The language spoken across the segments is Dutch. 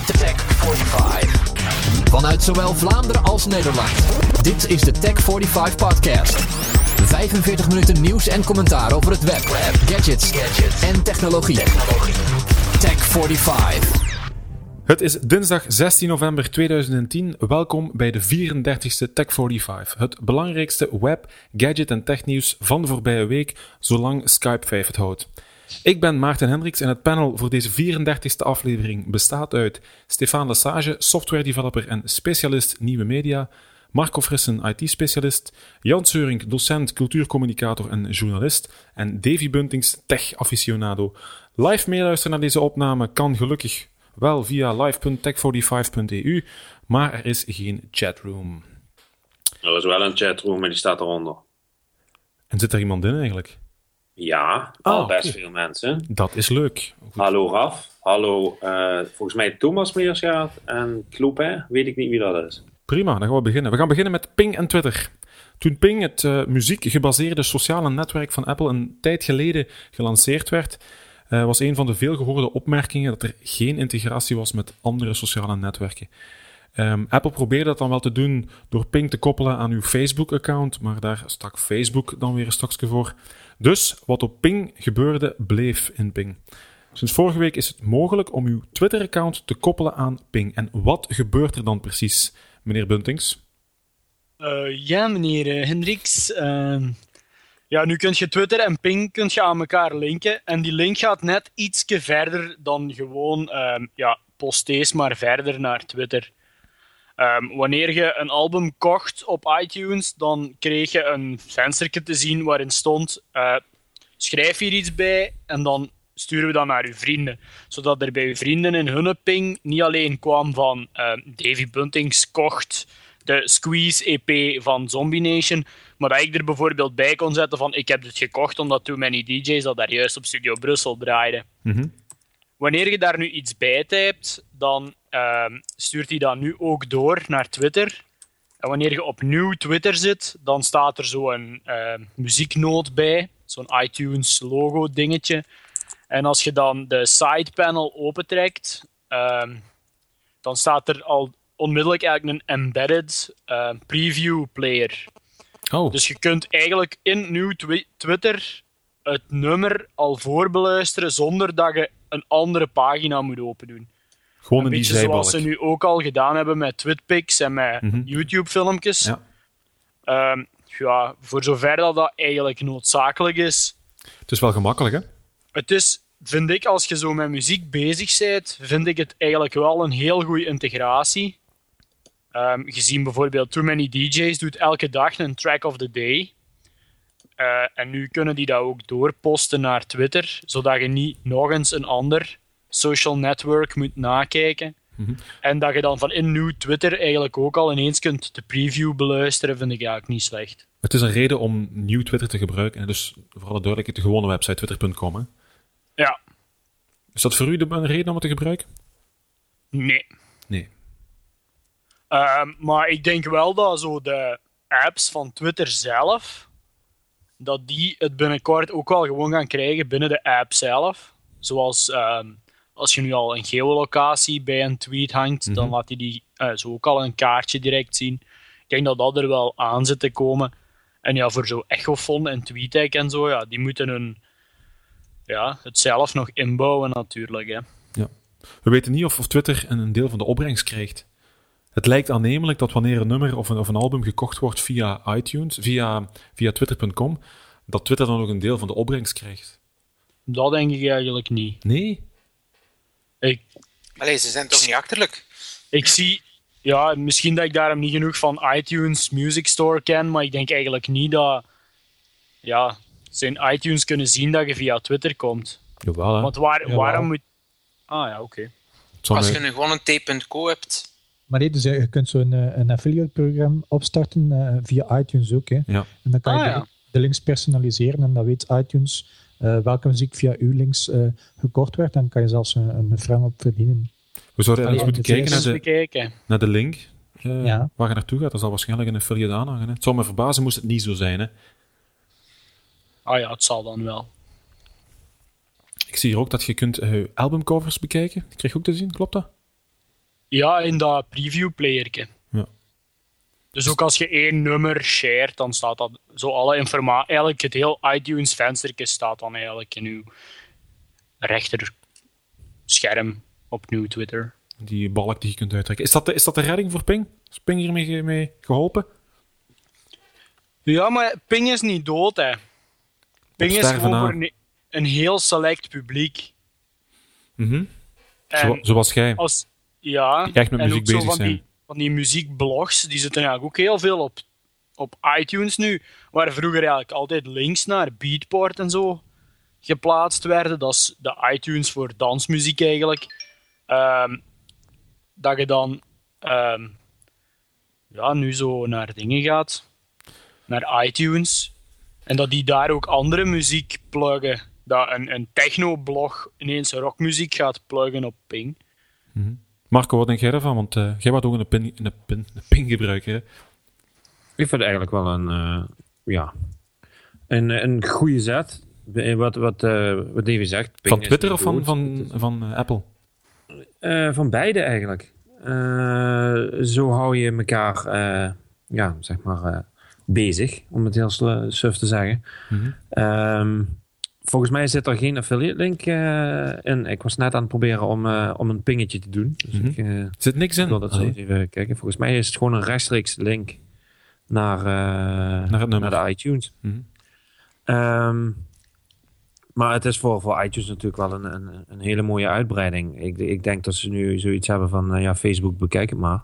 Tech 45. Vanuit zowel Vlaanderen als Nederland. Dit is de Tech 45 podcast. 45 minuten nieuws en commentaar over het web, gadgets, en technologie. Tech 45. Het is dinsdag 16 november 2010. Welkom bij de 34ste Tech45. Het belangrijkste web, gadget en technieuws van de voorbije week, zolang Skype 5 het houdt. Ik ben Maarten Hendricks en het panel voor deze 34ste aflevering bestaat uit Stefan Lesage, software developer en specialist nieuwe media, Marco Frissen, IT-specialist, Jan Seurink, docent, cultuurcommunicator en journalist en Davy Buntings, tech-aficionado. Live meeluisteren naar deze opname kan gelukkig wel via live.tech45.eu, maar er is geen chatroom. Er is wel een chatroom en die staat eronder. En zit er iemand in eigenlijk? Ja, al best veel mensen. Dat is leuk. Hallo Raf. Hallo, uh, volgens mij Thomas Meerschaat en Kloepé. Weet ik niet wie dat is. Prima, dan gaan we beginnen. We gaan beginnen met Ping en Twitter. Toen Ping, het uh, muziek-gebaseerde sociale netwerk van Apple, een tijd geleden gelanceerd werd, uh, was een van de veel gehoorde opmerkingen dat er geen integratie was met andere sociale netwerken. Um, Apple probeerde dat dan wel te doen door Ping te koppelen aan uw Facebook-account, maar daar stak Facebook dan weer een stokje voor. Dus wat op Ping gebeurde, bleef in Ping. Sinds vorige week is het mogelijk om uw Twitter-account te koppelen aan Ping. En wat gebeurt er dan precies, meneer Buntings? Uh, ja, meneer Hendricks. Uh, ja, nu kun je Twitter en Ping kun je aan elkaar linken. En die link gaat net ietsje verder dan gewoon uh, ja, postees maar verder naar Twitter. Um, wanneer je een album kocht op iTunes, dan kreeg je een vensterje te zien waarin stond: uh, schrijf hier iets bij en dan sturen we dat naar uw vrienden. Zodat er bij uw vrienden in hun ping niet alleen kwam van uh, Davy Buntings kocht de Squeeze EP van Zombie Nation, maar dat ik er bijvoorbeeld bij kon zetten van ik heb dit gekocht omdat Too Many DJ's dat daar juist op Studio Brussel draaiden. Mm -hmm. Wanneer je daar nu iets bij typt, dan uh, stuurt hij dat nu ook door naar Twitter. En wanneer je opnieuw Twitter zit, dan staat er zo'n uh, muzieknoot bij, zo'n iTunes logo dingetje. En als je dan de side panel opentrekt, uh, dan staat er al onmiddellijk eigenlijk een embedded uh, preview player. Oh. Dus je kunt eigenlijk in nieuw twi Twitter het nummer al voorbeluisteren zonder dat je een andere pagina moet opendoen. Gewoon een beetje die zoals ze nu ook al gedaan hebben met Twitpics en met Mhm. YouTube-filmpjes. Ja. Ehm, ja, voor zover dat dat eigenlijk noodzakelijk is. Het is wel gemakkelijk, hè? Het is, vind ik, als je zo met muziek bezig bent, vind ik het eigenlijk wel een heel goede integratie. Ehm, gezien bijvoorbeeld Too Many DJ's doet elke dag een track of the day. Eh, en nu kunnen die dat ook doorposten naar Twitter, zodat je niet nog eens een ander social network moet nakijken. Mhm. En dat je dan van in nieuw Twitter eigenlijk ook al ineens kunt de preview beluisteren, vind ik eigenlijk niet slecht. Het is een reden om nieuw Twitter te gebruiken. En dus voor alle duidelijkheid, de gewone website twitter.com. hè. Ja, Is dat voor u de, een reden om het te gebruiken? nee. Nee. Ehm, maar ik denk wel dat zo de apps van Twitter zelf, dat die het binnenkort ook wel gewoon gaan krijgen binnen de app zelf. Zoals ehm, als je nu al een geolocatie bij een tweet hangt, dan Mhm. laat hij die eh, zo ook al een kaartje direct zien. Ik denk dat dat er wel aan zit te komen. En ja, voor zo Echofon en TweetDeck en zo, ja, die moeten hun, ja, het zelf nog inbouwen natuurlijk. Hè. We weten niet of, of Twitter een, een deel van de opbrengst krijgt. Het lijkt aannemelijk dat wanneer een nummer of een, of een album gekocht wordt via iTunes, via, via twitter.com, dat Twitter dan ook een deel van de opbrengst krijgt. Dat denk ik eigenlijk niet. Nee? Allee, ze zijn toch niet achterlijk? Ik zie, ja, misschien dat ik daarom niet genoeg van iTunes Music Store ken, maar ik denk eigenlijk niet dat, ja, ze in iTunes kunnen zien dat je via Twitter komt. Jawel, hè. Want waar, Jawel. waarom moet. Ah ja, oké. Als je nu gewoon een t.co hebt, Maar nee, dus je je kunt zo'n eh, een affiliate-programma opstarten eh, via iTunes ook. Hè. Ja. En dan kan je Ah, de, ja. de links personaliseren en dan weet iTunes eh, welke muziek via uw links eh, gekocht werd. Dan kan je zelfs een, een op verdienen. We zouden eens moeten kijken naar de, bekijken. naar de link eh, Ja. waar je naartoe gaat. Dat zal waarschijnlijk een affiliate aanhangen. Hè. Het zou me verbazen moest het niet zo zijn. Hè. Ah ja, het zal dan wel. Ik zie hier ook dat je kunt eh, albumcovers bekijken. Die krijg je ook te zien, klopt dat? Ja, in dat preview playerke. Ja. Dus ook als je één nummer shared, dan staat dat zo alle informatie. Eigenlijk het heel iTunes vensterke staat dan eigenlijk in uw rechter scherm op nieuw Twitter. Die balk die je kunt uittrekken. Is dat de, is dat de redding voor Ping? Is Ping hiermee mee geholpen? Ja, maar Ping is niet dood, hè. Ping is gewoon voor een, een heel select publiek. Mhm. Zo, zoals jij. als, ja, Die echt met en muziek ook zo bezig van zijn. Die, van die muziekblogs, die zitten eigenlijk ook heel veel op, op iTunes nu, waar vroeger eigenlijk altijd links naar Beatport en zo geplaatst werden. Dat is de iTunes voor dansmuziek eigenlijk. Ehm, dat je dan ehm, ja, nu zo naar dingen gaat, naar iTunes, en dat die daar ook andere muziek pluggen. Dat een, een techno-blog ineens rockmuziek gaat pluggen op Ping. Marco, wat denk jij daarvan? Want eh, jij wordt ook een pin, een pin, een ping gebruiker. Hè? Ik vind het eigenlijk wel een, eh, ja, een, een goede zet. Wat, wat, eh, wat Davy zegt. Ping Van Twitter of van, van, van Apple? Eh, van beide eigenlijk. Eh, zo hou je elkaar, eh, ja, zeg maar, bezig, om het heel suf te zeggen. Mhm. Ehm, volgens mij zit er geen affiliate link in. Ik was net aan het proberen om, om een pingetje te doen. Dus Mhm. ik, Zit niks in? ik wil dat zo even kijken. Volgens mij is het gewoon een rechtstreeks link naar, Naar naar de iTunes. Mhm. Ehm, maar het is voor, voor iTunes natuurlijk wel een, een, een hele mooie uitbreiding. Ik, ik denk dat ze nu zoiets hebben van, eh, ja, Facebook bekijk het maar.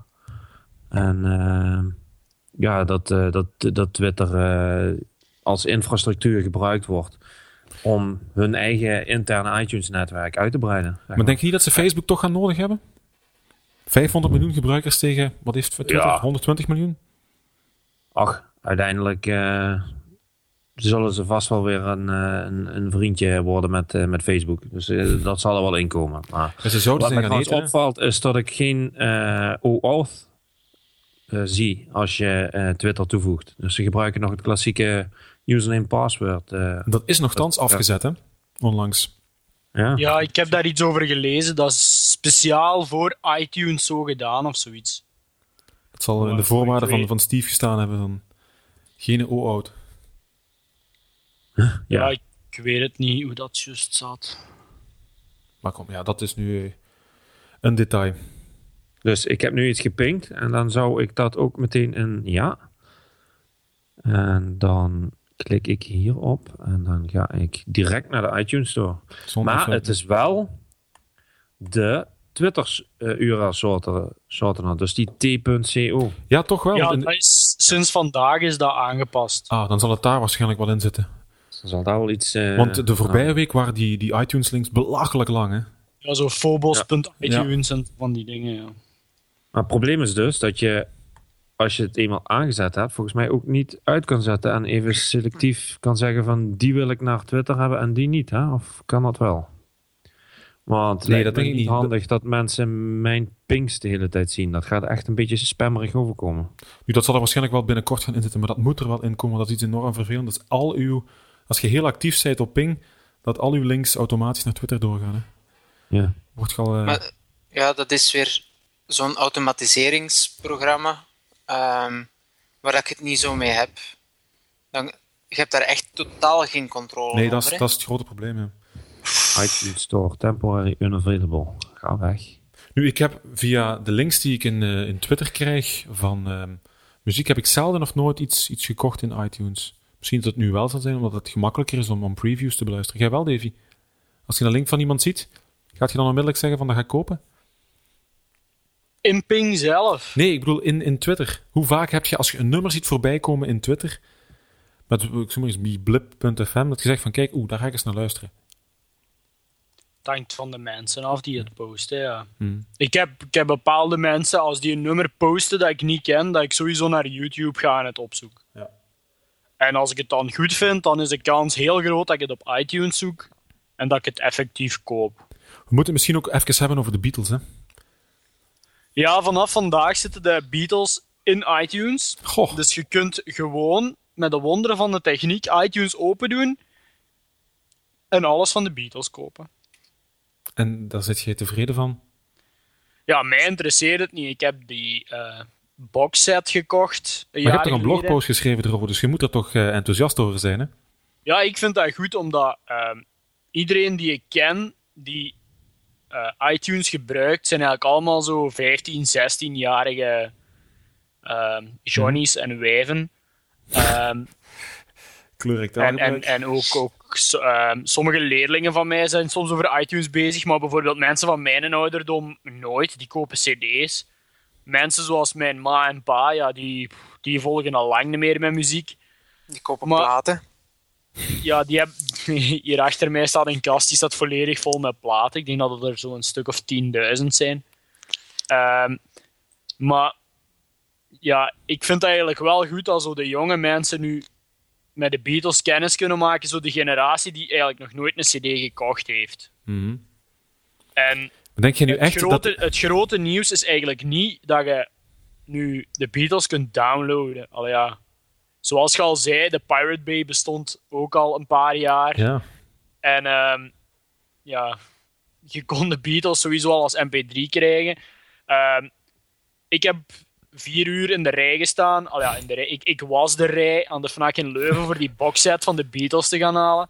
En ehm, ja, dat, eh, dat, dat Twitter eh, als infrastructuur gebruikt wordt om hun eigen interne iTunes-netwerk uit te breiden. zeg Maar denk je niet dat ze Facebook toch gaan nodig hebben? 500 miljoen gebruikers tegen, wat heeft Twitter? Ja. 120 miljoen? Ach, uiteindelijk eh, zullen ze vast wel weer een, eh, een, een vriendje worden met, eh, met Facebook. Dus eh, dat zal er wel inkomen. Maar zouden wat me trouwens hè? opvalt is dat ik geen eh OAuth zie als je eh, Twitter toevoegt. Dus ze gebruiken nog het klassieke username password. eh. Dat is nogthans afgezet, hè? Onlangs. ja. Ja, ik heb daar iets over gelezen. Dat is speciaal voor iTunes zo gedaan of zoiets. Het zal in de Maar voorwaarden van, van Steve gestaan hebben. Dan. Geen O-out. Ja. Ja. ik weet het niet hoe dat juist zat. Maar kom, ja, dat is nu een detail. Dus ik heb nu iets gepinkt en dan zou ik dat ook meteen in ja. En dan klik ik hierop en dan ga ik direct naar de iTunes Store. Zonder Maar het is wel de Twitter eh, sortener, dus die t.co. Ja, toch wel. ja, is, sinds vandaag is dat aangepast. Ah, dan zal het daar waarschijnlijk wel in zitten. Dan zal daar wel iets... eh, Want de voorbije week waren die, die iTunes-links belachelijk lang, hè? Ja, zo phobos.itunes en van die dingen, ja. Maar het probleem is dus dat je, als je het eenmaal aangezet hebt, volgens mij ook niet uit kan zetten en even selectief kan zeggen van die wil ik naar Twitter hebben en die niet, hè? Of kan dat wel? Want Nee, dat denk ik niet niet. handig dat mensen mijn pings de hele tijd zien. Dat gaat echt een beetje spammerig overkomen. Nu, dat zal er waarschijnlijk wel binnenkort gaan inzitten, maar dat moet er wel in komen. Dat is iets enorm vervelend. Dat is al uw... Als je heel actief bent op Ping, dat al uw links automatisch naar Twitter doorgaan, hè? Ja. Wordt al... eh, Maar ja, dat is weer zo'n automatiseringsprogramma ehm, waar ik het niet zo mee heb. Dan, je hebt daar echt totaal geen controle nee, over. dat hè. dat is het grote probleem, ja. iTunes Store, temporary unavailable. Ga weg. Nu, ik heb via de links die ik in, eh, in Twitter krijg van ehm, muziek, heb ik zelden of nooit iets, iets gekocht in iTunes. Misschien dat het nu wel zal zijn, omdat het gemakkelijker is om, om previews te beluisteren. Jij wel, Davy? Als je een link van iemand ziet, gaat je dan onmiddellijk zeggen van dat ga ik kopen? In Ping zelf. Nee, ik bedoel in, in Twitter. Hoe vaak heb je, als je een nummer ziet voorbij komen in Twitter, met, ik zeg maar eens, blip.fm, dat je zegt van kijk, oeh, daar ga ik eens naar luisteren. Het hangt van de mensen af die het posten, ja. Hmm. Ik, heb, ik heb bepaalde mensen, als die een nummer posten dat ik niet ken, dat ik sowieso naar YouTube ga en het opzoek. Ja. En als ik het dan goed vind, dan is de kans heel groot dat ik het op iTunes zoek en dat ik het effectief koop. We moeten misschien ook even hebben over de Beatles, hè. Ja, vanaf vandaag zitten de Beatles in iTunes. Goh, Dus je kunt gewoon met de wonderen van de techniek iTunes open doen en alles van de Beatles kopen. en daar zit je tevreden van? Ja, mij interesseert het niet. Ik heb die uh, boxset gekocht. maar je hebt toch een blogpost geschreven erover, dus je moet er toch uh, enthousiast over zijn, hè? Ja, ik vind dat goed, omdat uh, iedereen die ik ken, die uh, iTunes gebruikt, zijn eigenlijk allemaal zo 15, 16-jarige uh, Johnny's en wijven. Um, en, en, en ook, ook um, sommige leerlingen van mij zijn soms over iTunes bezig, maar bijvoorbeeld mensen van mijn ouderdom nooit. Die kopen CD's. Mensen zoals mijn ma en pa, ja, die, die volgen al lang niet meer met muziek. Die kopen maar, platen. Ja, die heb, hier achter mij staat een kast die staat volledig vol met platen. Ik denk dat er zo'n stuk of 10.000 zijn. Um, maar ja, ik vind het eigenlijk wel goed als zo de jonge mensen nu met de Beatles kennis kunnen maken. Zo de generatie die eigenlijk nog nooit een CD gekocht heeft. Mm En Denk je nu het, echt grote, dat... het grote nieuws is eigenlijk niet dat je nu de Beatles kunt downloaden. Al ja, zoals je al zei, de Pirate Bay bestond ook al een paar jaar. Ja. En um, ja, je kon de Beatles sowieso al als MP3 krijgen. Um, ik heb vier uur in de rij gestaan. Al ja, in de rij. Ik, ik was de rij aan de FNAC in Leuven voor die boxset van de Beatles te gaan halen.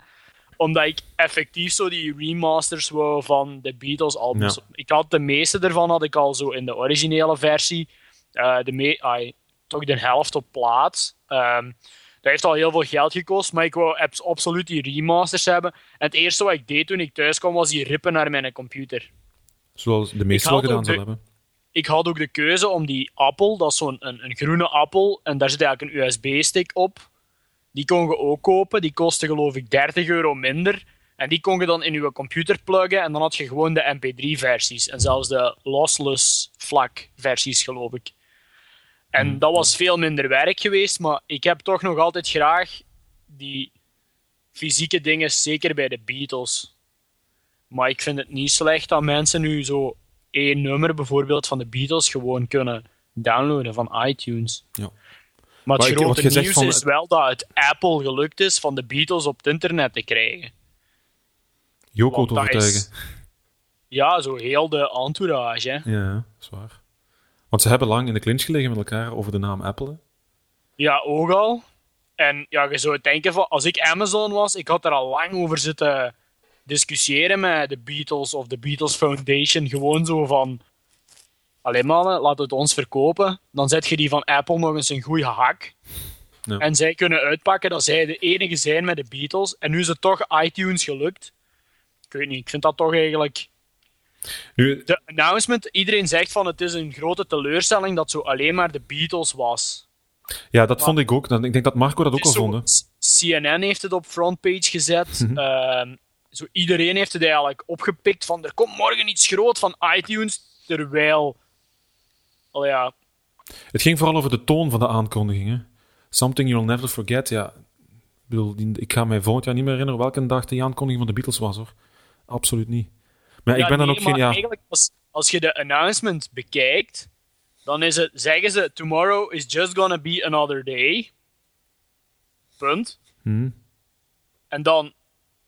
Omdat ik effectief zo die remasters wou van de Beatles albums. Ja. Ik had de meeste ervan had ik al zo in de originele versie. Uh, de ay, toch de helft op plaats. Um, dat heeft al heel veel geld gekost, maar ik wou absoluut die remasters hebben. En het eerste wat ik deed toen ik thuis kwam, was die rippen naar mijn computer. Zoals de meesten wel gedaan zullen hebben. Ik had ook de keuze om die appel, dat is zo'n een, een, groene appel, en daar zit eigenlijk een USB-stick op. Die kon je ook kopen, die kostte geloof ik 30 euro minder. En die kon je dan in je computer pluggen en dan had je gewoon de MP3-versies. En zelfs de lossless FLAC-versies, geloof ik. En dat was veel minder werk geweest, maar ik heb toch nog altijd graag die fysieke dingen, zeker bij de Beatles. Maar ik vind het niet slecht dat mensen nu zo één nummer bijvoorbeeld van de Beatles gewoon kunnen downloaden van iTunes. Ja. Maar het Maar grote nieuws is wel dat het Apple gelukt is van de Beatles op het internet te krijgen. Joko te is- overtuigen. Ja, zo heel de entourage. Hè. Ja, dat is waar. Want ze hebben lang in de clinch gelegen met elkaar over de naam Apple. Ja, ook al. En ja, je zou denken van, als ik Amazon was, ik had er al lang over zitten discussiëren met de Beatles of de Beatles Foundation. Gewoon zo van, alleen mannen, laat het ons verkopen. Dan zet je die van Apple nog eens een goede hak. Ja. En zij kunnen uitpakken dat zij de enige zijn met de Beatles. En nu is het toch iTunes gelukt. Ik weet niet, ik vind dat toch eigenlijk... Nu, De announcement, iedereen zegt van het is een grote teleurstelling dat zo alleen maar de Beatles was. ja, dat vond ik ook. Ik denk dat Marco dat ook al vond. CNN heeft het op frontpage gezet. Mhm. Ehm, zo iedereen heeft het eigenlijk opgepikt van er komt morgen iets groot van iTunes. Terwijl, ja, Het ging vooral over de toon van de aankondigingen. Something you'll never forget. Ja, ik, bedoel, ik ga mij volgend jaar niet meer herinneren welke dag die aankondiging van de Beatles was, hoor. Absoluut niet. Maar ja, ik ben dan ook geen... Ja, eigenlijk als, als je de announcement bekijkt, dan is het, zeggen ze tomorrow is just gonna be another day. Punt. hm, En dan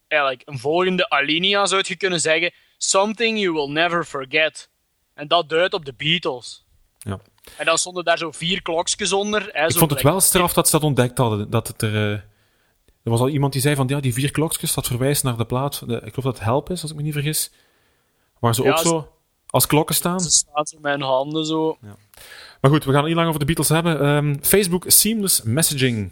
eigenlijk een volgende alinea zou je kunnen zeggen: Something you will never forget. En dat duidt op de Beatles. Ja. En dan stonden daar zo vier klokjes onder. Hè, Ik zo vond het wel straf dat ze dat ontdekt hadden. Dat het er... eh, er was al iemand die zei van, ja, die vier klokjes, dat verwijst naar de plaat. De, ik geloof dat het Help is, als ik me niet vergis. Waar ze Ja, ook zo als klokken staan. Ze staan zo met hun handen zo. Maar goed, we gaan niet lang over de Beatles hebben. Ehm, Facebook Seamless Messaging.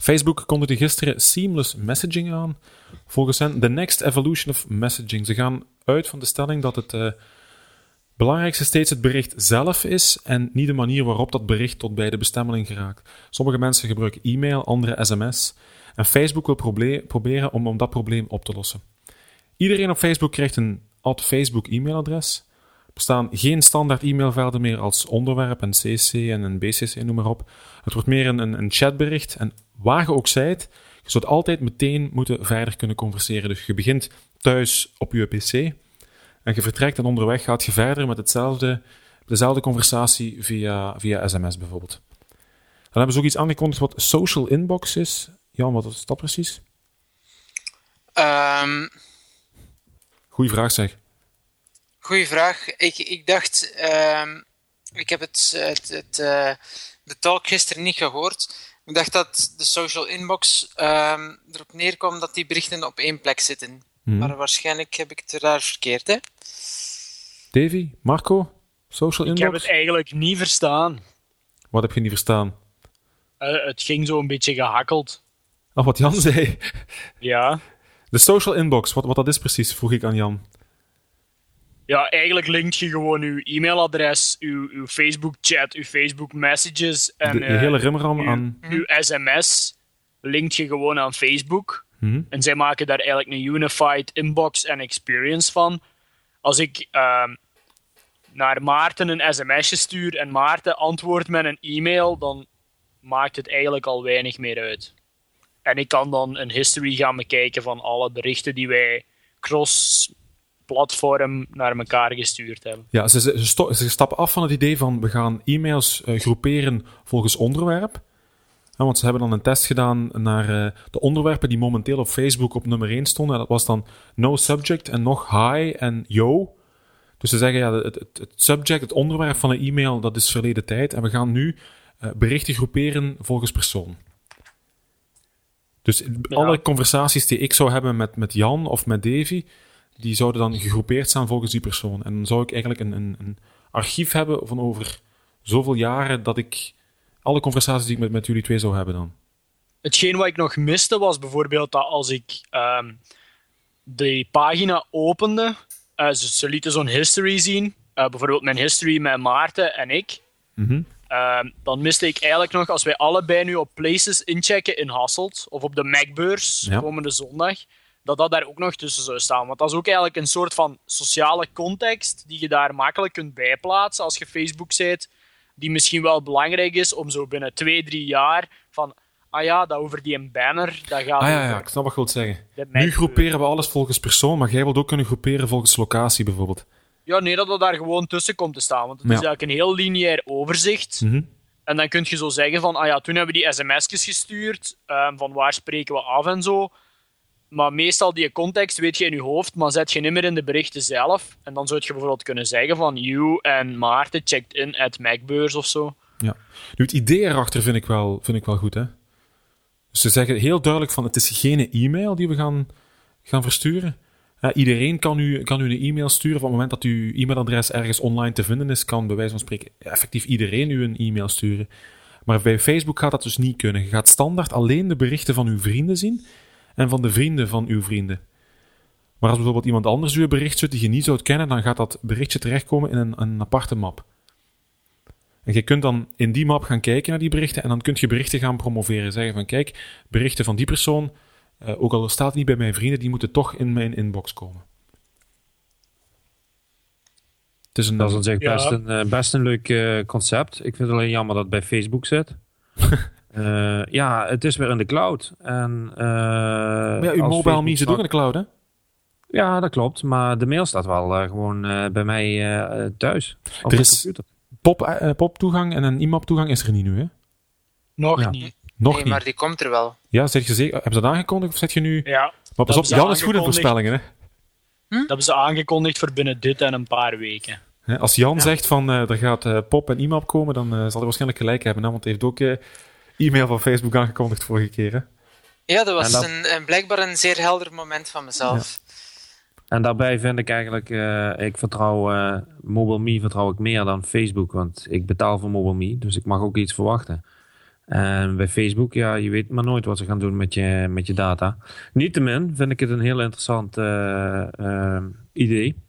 Facebook kondigde gisteren Seamless Messaging aan. Volgens hen the next evolution of messaging. Ze gaan uit van de stelling dat het eh, belangrijkste steeds het bericht zelf is en niet de manier waarop dat bericht tot bij de bestemming geraakt. Sommige mensen gebruiken e-mail, andere sms. En Facebook wil proberen om, om dat probleem op te lossen. Iedereen op Facebook krijgt een ad Facebook e-mailadres. Er bestaan geen standaard e-mailvelden meer als onderwerp en CC en een BCC, noem maar op. Het wordt meer een, een, een chatbericht. En waar je ook zijt, je zult altijd meteen moeten verder kunnen converseren. Dus je begint thuis op je PC en je vertrekt en onderweg gaat je verder met hetzelfde, dezelfde conversatie via, via sms bijvoorbeeld. Dan hebben ze ook iets aangekondigd wat social inbox is. Jan, wat is dat precies? Ehm, Goeie vraag zeg. Goeie vraag. Ik, ik dacht, ehm, ik heb het, het, het eh, de talk gisteren niet gehoord. Ik dacht dat de social inbox ehm, erop neerkwam dat die berichten op één plek zitten. Mhm. Maar waarschijnlijk heb ik het daar verkeerd, hè? Davy, Marco, social Ik inbox? heb het eigenlijk niet verstaan. Wat heb je niet verstaan? Eh, het ging zo een beetje gehakkeld. Ach, wat Jan zei. Ja. De social inbox, wat, wat dat is precies, vroeg ik aan Jan. Ja, eigenlijk linkt je gewoon uw e-mailadres, uw, uw Facebook-chat, uw Facebook-messages en De, de eh, hele rimram uw, aan... uw sms linkt je gewoon aan Facebook. Mhm. En zij maken daar eigenlijk een unified inbox en experience van. Als ik ehm, naar Maarten een sms'je stuur en Maarten antwoordt met een e-mail, dan maakt het eigenlijk al weinig meer uit. En ik kan dan een history gaan bekijken van alle berichten die wij cross-platform naar elkaar gestuurd hebben. Ja, ze, ze, ze sto- ze stappen af van het idee van we gaan e-mails eh, groeperen volgens onderwerp. Want ze hebben dan een test gedaan naar eh, de onderwerpen die momenteel op Facebook op nummer 1 stonden. En dat was dan no subject en nog hi en yo. Dus ze zeggen ja, het, het, het subject, het onderwerp van een e-mail, dat is verleden tijd. En we gaan nu eh, berichten groeperen volgens persoon. Dus alle conversaties die ik zou hebben met, met Jan of met Davy, die zouden dan gegroepeerd staan volgens die persoon. En dan zou ik eigenlijk een, een, een archief hebben van over zoveel jaren dat ik alle conversaties die ik met, met jullie twee zou hebben dan. Hetgeen wat ik nog miste was bijvoorbeeld dat als ik ehm de pagina opende, eh, ze, ze lieten zo'n history zien, eh, bijvoorbeeld mijn history met Maarten en ik. Mhm. Ehm, dan miste ik eigenlijk nog, als wij allebei nu op Places inchecken in Hasselt, of op de Macbeurs Ja. komende zondag, dat dat daar ook nog tussen zou staan. Want dat is ook eigenlijk een soort van sociale context die je daar makkelijk kunt bijplaatsen als je Facebook zit, die misschien wel belangrijk is om zo binnen twee, drie jaar van, ah ja, dat over die banner, dat gaat Ah ja, ja, ik snap wat je wilt zeggen. Nu groeperen we alles volgens persoon, maar jij wilt ook kunnen groeperen volgens locatie bijvoorbeeld. Ja, nee, dat dat daar gewoon tussen komt te staan. Want het Ja. is eigenlijk een heel lineair overzicht. Mhm. En dan kun je zo zeggen van, ah ja, toen hebben we die sms'jes gestuurd, ehm, van waar spreken we af en zo. Maar meestal die context weet je in je hoofd, maar zet je niet meer in de berichten zelf. En dan zou je bijvoorbeeld kunnen zeggen van, you en Maarten checked in at Macbeurs of zo. Ja. Nu, het idee erachter vind ik wel, vind ik wel goed, hè. Dus ze zeggen heel duidelijk van, het is geen e-mail die we gaan, gaan versturen. Iedereen kan u, kan u een e-mail sturen. Op het moment dat uw e-mailadres ergens online te vinden is, kan bij wijze van spreken effectief iedereen u een e-mail sturen. Maar bij Facebook gaat dat dus niet kunnen. Je gaat standaard alleen de berichten van uw vrienden zien en van de vrienden van uw vrienden. Maar als bijvoorbeeld iemand anders u een bericht stuurt die je niet zou kennen, dan gaat dat berichtje terechtkomen in een, een aparte map. En je kunt dan in die map gaan kijken naar die berichten en dan kun je berichten gaan promoveren. Zeggen van kijk, berichten van die persoon, eh, ook al staat het niet bij mijn vrienden, die moeten toch in mijn inbox komen. Het is een, Dat is op zich Ja. best, een, eh, best een leuk eh, concept. Ik vind het alleen jammer dat het bij Facebook zit. Eh, ja, het is weer in de cloud. En, eh, maar ja, uw mobile me zit ook in de cloud, hè? Ja, dat klopt. Maar de mail staat wel eh, gewoon eh, bij mij eh, thuis. Op Er computer. Pop, eh, pop-toegang en een IMAP toegang is er niet nu, hè? Nog Ja. niet. Nog nee, niet. maar die komt er wel. Ja, zeg je zeker? Hebben ze dat aangekondigd of zet je nu... Ja, Maar pas op, Jan is goed in voorspellingen, hè? dat hebben ze aangekondigd voor binnen dit en een paar weken. Hè, Als Jan zegt van eh, er gaat eh, pop en IMAP komen, dan zal hij waarschijnlijk gelijk hebben, hè? Want hij heeft ook eh, e-mail van Facebook aangekondigd vorige keer, hè? Ja, dat was dat- Een, een, blijkbaar een zeer helder moment van mezelf. En daarbij vind ik eigenlijk, eh, ik vertrouw eh Mobile Me vertrouw ik meer dan Facebook, want ik betaal voor Mobile Me, dus ik mag ook iets verwachten. En bij Facebook, ja, je weet maar nooit wat ze gaan doen met je, met je data. Niettemin vind ik het een heel interessant eh, eh, idee.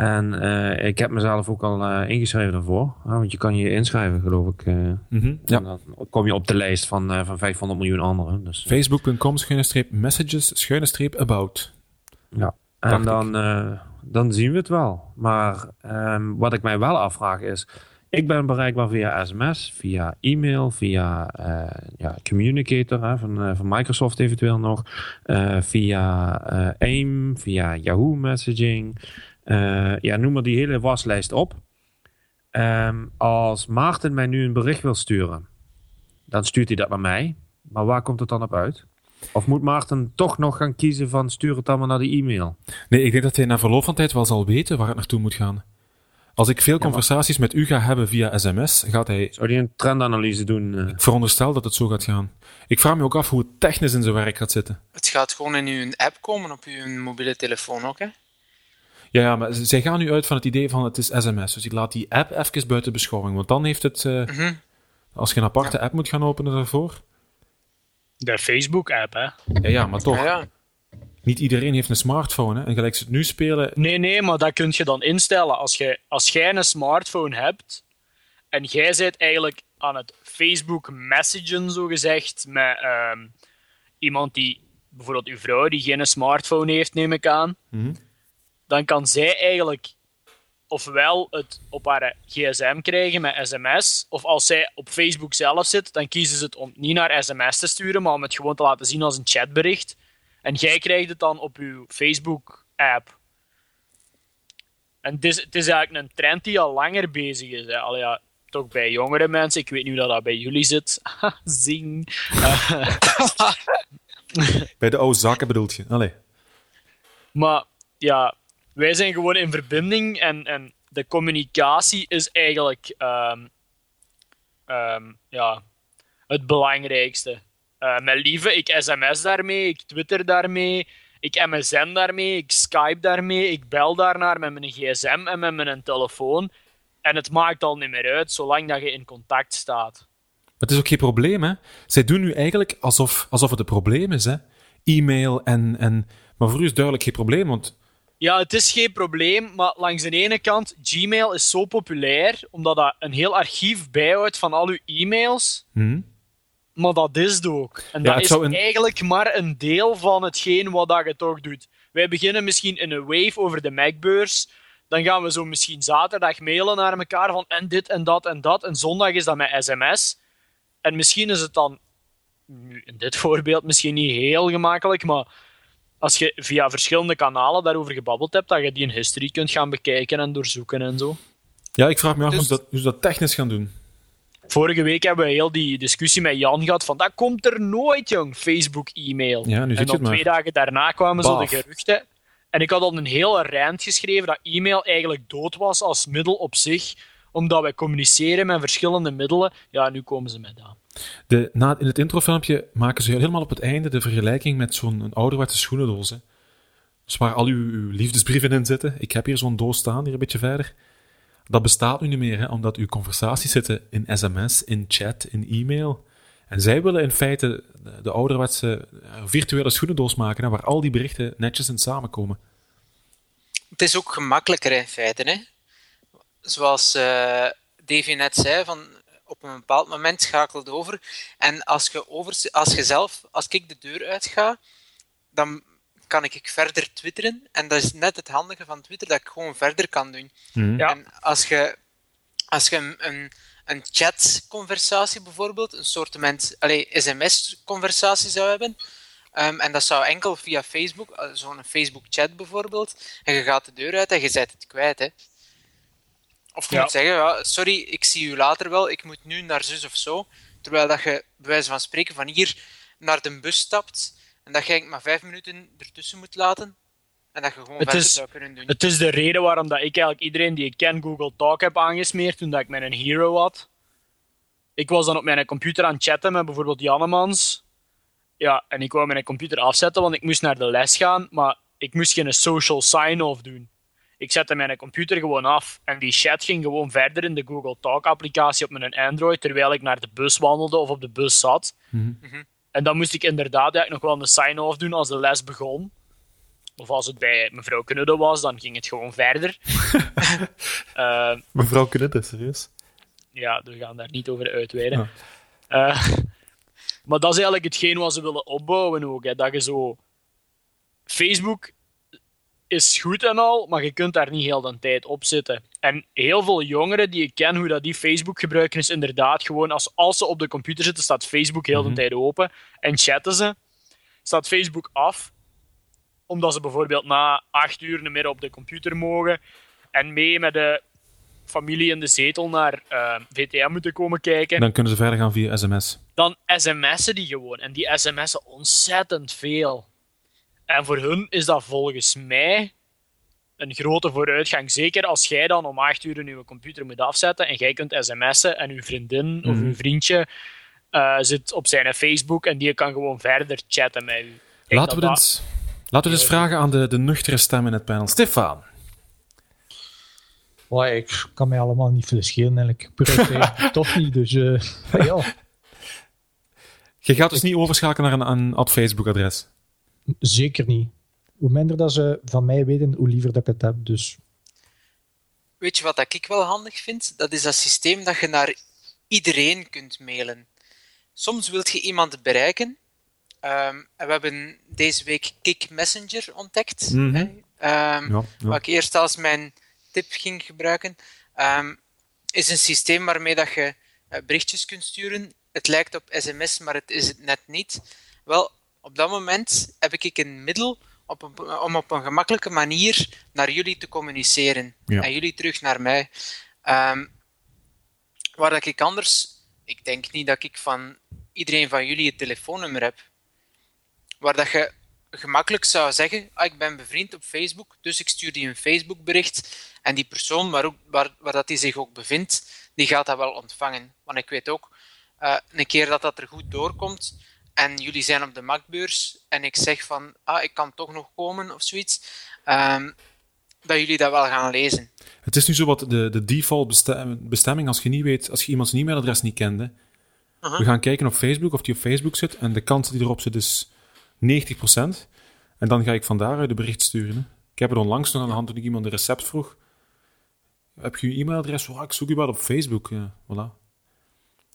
En eh, ik heb mezelf ook al eh, ingeschreven daarvoor. want je kan je inschrijven, geloof ik. eh, Mhm, Ja. En dan kom je op de lijst van, eh, van 500 miljoen anderen. Dus, Facebook.com messages about. Ja, en dan, eh, dan zien we het wel. Maar ehm, wat ik mij wel afvraag is... Ik ben bereikbaar via sms, via e-mail, via eh, ja, Communicator hè, van, van Microsoft eventueel nog. eh, via eh, AIM, via Yahoo Messaging. Eh, ja, noem maar die hele waslijst op. Ehm, als Maarten mij nu een bericht wil sturen... dan stuurt hij dat naar mij. Maar waar komt het dan op uit? Of moet Maarten toch nog gaan kiezen van stuur het allemaal naar de e-mail? Nee, ik denk dat hij na verloop van tijd wel zal weten waar het naartoe moet gaan. Als ik veel conversaties met u ga hebben via sms, gaat hij... Zou die een trendanalyse doen? eh? Ik veronderstel dat het zo gaat gaan. Ik vraag me ook af hoe het technisch in zijn werk gaat zitten. Het gaat gewoon in uw app komen op uw mobiele telefoon ook, hè? Ja, ja, maar zij gaan nu uit van het idee van het is sms. Dus ik laat die app even buiten beschouwing. Want dan heeft het... eh, Mhm. Als je een aparte app moet gaan openen daarvoor... De Facebook-app, hè? Ja, ja, maar toch. Ja, ja. Niet iedereen heeft een smartphone. Hè? En gelijk ze het nu spelen... Nee, nee, maar dat kun je dan instellen. Als, je, als jij een smartphone hebt en jij bent eigenlijk aan het Facebook messagen, zogezegd, met ehm, iemand die, bijvoorbeeld uw vrouw, die geen smartphone heeft, neem ik aan, Mhm. Dan kan zij eigenlijk ofwel het op haar gsm krijgen met sms, of als zij op Facebook zelf zit, dan kiezen ze het om niet naar sms te sturen, maar om het gewoon te laten zien als een chatbericht. En jij krijgt het dan op uw Facebook-app. En het is, het is eigenlijk een trend die al langer bezig is. Hè. Allee, ja, toch bij jongere mensen. Ik weet niet hoe dat bij jullie zit. Zing. Bij de oude zakken bedoelt je. Allee. maar ja, wij zijn gewoon in verbinding en, en de communicatie is eigenlijk ehm, ehm, ja, het belangrijkste. Eh met lieve, ik sms daarmee, ik twitter daarmee, ik MSN daarmee, ik Skype daarmee, ik bel daarnaar met mijn gsm en met mijn telefoon. En het maakt al niet meer uit, zolang dat je in contact staat. Het is ook geen probleem, hè. Zij doen nu eigenlijk alsof, alsof het een probleem is, hè. E-mail en, en... Maar voor u is duidelijk geen probleem, want... Ja, het is geen probleem, maar langs de ene kant, Gmail is zo populair, omdat dat een heel archief bijhoudt van al uw e-mails. Hm? Maar dat is het ook. En Ja, dat is een- eigenlijk maar een deel van hetgeen wat dat je toch doet. Wij beginnen misschien in een wave over de Macbeurs. Dan gaan we zo misschien zaterdag mailen naar elkaar van en dit en dat en dat. En zondag is dat met sms. En misschien is het dan, in dit voorbeeld misschien niet heel gemakkelijk, maar als je via verschillende kanalen daarover gebabbeld hebt, dat je die in history kunt gaan bekijken en doorzoeken en zo. Ja, ik vraag me af Dus- hoe, ze dat, hoe ze dat technisch gaan doen. Vorige week hebben we heel die discussie met Jan gehad van dat komt er nooit, jong, Facebook-e-mail. Ja, nu en dan twee dagen daarna kwamen zo de geruchten. En ik had al een hele rant geschreven dat e-mail eigenlijk dood was als middel op zich, omdat wij communiceren met verschillende middelen. Ja, nu komen ze met dat. De, in het introfilmpje maken ze helemaal op het einde de vergelijking met zo'n ouderwetse schoenendoos. Hè. Dus waar al uw, uw liefdesbrieven in zitten. Ik heb hier zo'n doos staan, hier een beetje verder. Dat bestaat nu niet meer, hè, omdat uw conversaties zitten in sms, in chat, in e-mail. En zij willen in feite de, de ouderwetse eh, virtuele schoenendoos maken, waar al die berichten netjes in samenkomen. Het is ook gemakkelijker in feite. Hè? Zoals eh Davy net zei, van op een bepaald moment schakelt over. En als je, over, als je zelf, als ik de deur uitga, dan kan ik verder twitteren. En dat is net het handige van Twitter, dat ik gewoon verder kan doen. Ja. En als je, als je een, een, een chatconversatie bijvoorbeeld, een soort sms-conversatie zou hebben, ehm, en dat zou enkel via Facebook, eh, zo'n Facebook-chat bijvoorbeeld, en je gaat de deur uit en je zet het kwijt. Hè. Of je Ja. moet zeggen, ja, sorry, ik zie u later wel, ik moet nu naar zus of zo. Terwijl dat je, bij wijze van spreken, van hier naar de bus stapt, en dat je eigenlijk maar vijf minuten ertussen moet laten, en dat je gewoon Het verder is- zou kunnen doen. Het is de reden waarom dat ik eigenlijk iedereen die ik ken Google Talk heb aangesmeerd toen dat ik mijn hero had. Ik was dan op mijn computer aan het chatten met bijvoorbeeld Jannemans. Ja, en ik wou mijn computer afzetten, want ik moest naar de les gaan, maar ik moest geen social sign-off doen. Ik zette mijn computer gewoon af en die chat ging gewoon verder in de Google Talk applicatie op mijn Android, terwijl ik naar de bus wandelde of op de bus zat. En dan moest ik inderdaad eigenlijk nog wel een sign-off doen als de les begon. Of als het bij mevrouw Knudde was, dan ging het gewoon verder. Eh, Mevrouw Knutte, serieus? ja, we gaan daar niet over uitweiden. Eh, maar dat is eigenlijk hetgeen wat ze willen opbouwen ook. Hè. Dat je zo... Facebook is goed en al, maar je kunt daar niet heel de tijd op zitten. En heel veel jongeren die ik ken, hoe dat die Facebook gebruiken, is inderdaad gewoon als, als ze op de computer zitten, staat Facebook heel de tijd open. En chatten ze, staat Facebook af, omdat ze bijvoorbeeld na acht uur niet meer op de computer mogen en mee met de familie in de zetel naar eh, VTM moeten komen kijken, Dan kunnen ze verder gaan via sms. dan sms'en die gewoon. En die sms'en ontzettend veel. En voor hun is dat volgens mij een grote vooruitgang. Zeker als jij dan om 8 uur je computer moet afzetten en jij kunt sms'en en uw vriendin of Mhm. uw vriendje eh, zit op zijn Facebook en die kan gewoon verder chatten met u. Denk Laten we, dat eens, laten we eens vragen aan de, de nuchtere stem in het panel. Stefan, Maar ik kan mij allemaal niet veel schelen eigenlijk. Toch niet, dus eh, ja, je gaat dus niet overschakelen naar een, een ad Facebook-adres. Zeker niet. Hoe minder dat ze van mij weten, hoe liever dat ik het heb. Dus Weet je wat dat ik wel handig vind? Dat is dat systeem dat je naar iedereen kunt mailen. Soms wilt je iemand bereiken. ehm, en we hebben deze week Kik Messenger ontdekt. Mhm. hè, ehm, Ja, ja. Wat ik eerst als mijn tip ging gebruiken. ehm, is een systeem waarmee dat je eh, berichtjes kunt sturen. Het lijkt op sms, maar het is het net niet. Wel, op dat moment heb ik een middel op een- om op een gemakkelijke manier naar jullie te communiceren. Ja. En jullie terug naar mij. Ehm, waar dat ik anders... Ik denk niet dat ik van iedereen van jullie het telefoonnummer heb. Waar dat je gemakkelijk zou zeggen, ah, ik ben bevriend op Facebook, dus ik stuur die een Facebook-bericht. En die persoon waar, ook, waar, waar dat die zich ook bevindt, die gaat dat wel ontvangen. Want ik weet ook, eh, een keer dat dat er goed doorkomt, en jullie zijn op de marktbeurs, en ik zeg van, ah, ik kan toch nog komen, of zoiets, ehm, dat jullie dat wel gaan lezen. Het is nu zo wat de, de default beste- bestemming, als je niet weet, als je iemands e-mailadres niet kende. We gaan kijken op Facebook of die op Facebook zit. En de kans die erop zit is 90%. En dan ga ik van daaruit de bericht sturen. hè. Ik heb het onlangs nog aan de hand toen ik iemand een recept vroeg. Heb je je e-mailadres? Oh, ik zoek u wel op Facebook. Ja, voilà.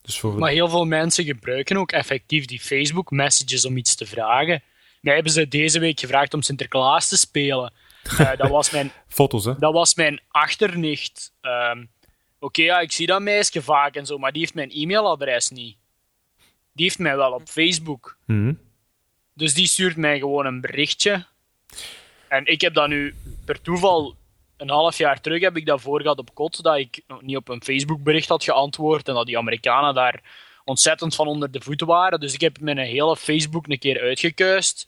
Dus voor... Maar heel veel mensen gebruiken ook effectief die Facebook messages om iets te vragen. Mij hebben ze deze week gevraagd om Sinterklaas te spelen. Eh, dat, was mijn, Foto's, hè? dat was mijn achternicht. Ehm, Oké, ja, ik zie dat meisje vaak en zo, maar die heeft mijn e-mailadres niet. Die heeft mij wel op Facebook. Mhm. Dus die stuurt mij gewoon een berichtje. En ik heb dat nu per toeval een half jaar terug heb ik dat voor gehad op kot, dat ik nog niet op een Facebook bericht had geantwoord en dat die Amerikanen daar ontzettend van onder de voeten waren. Dus ik heb mijn hele Facebook een keer uitgekuist.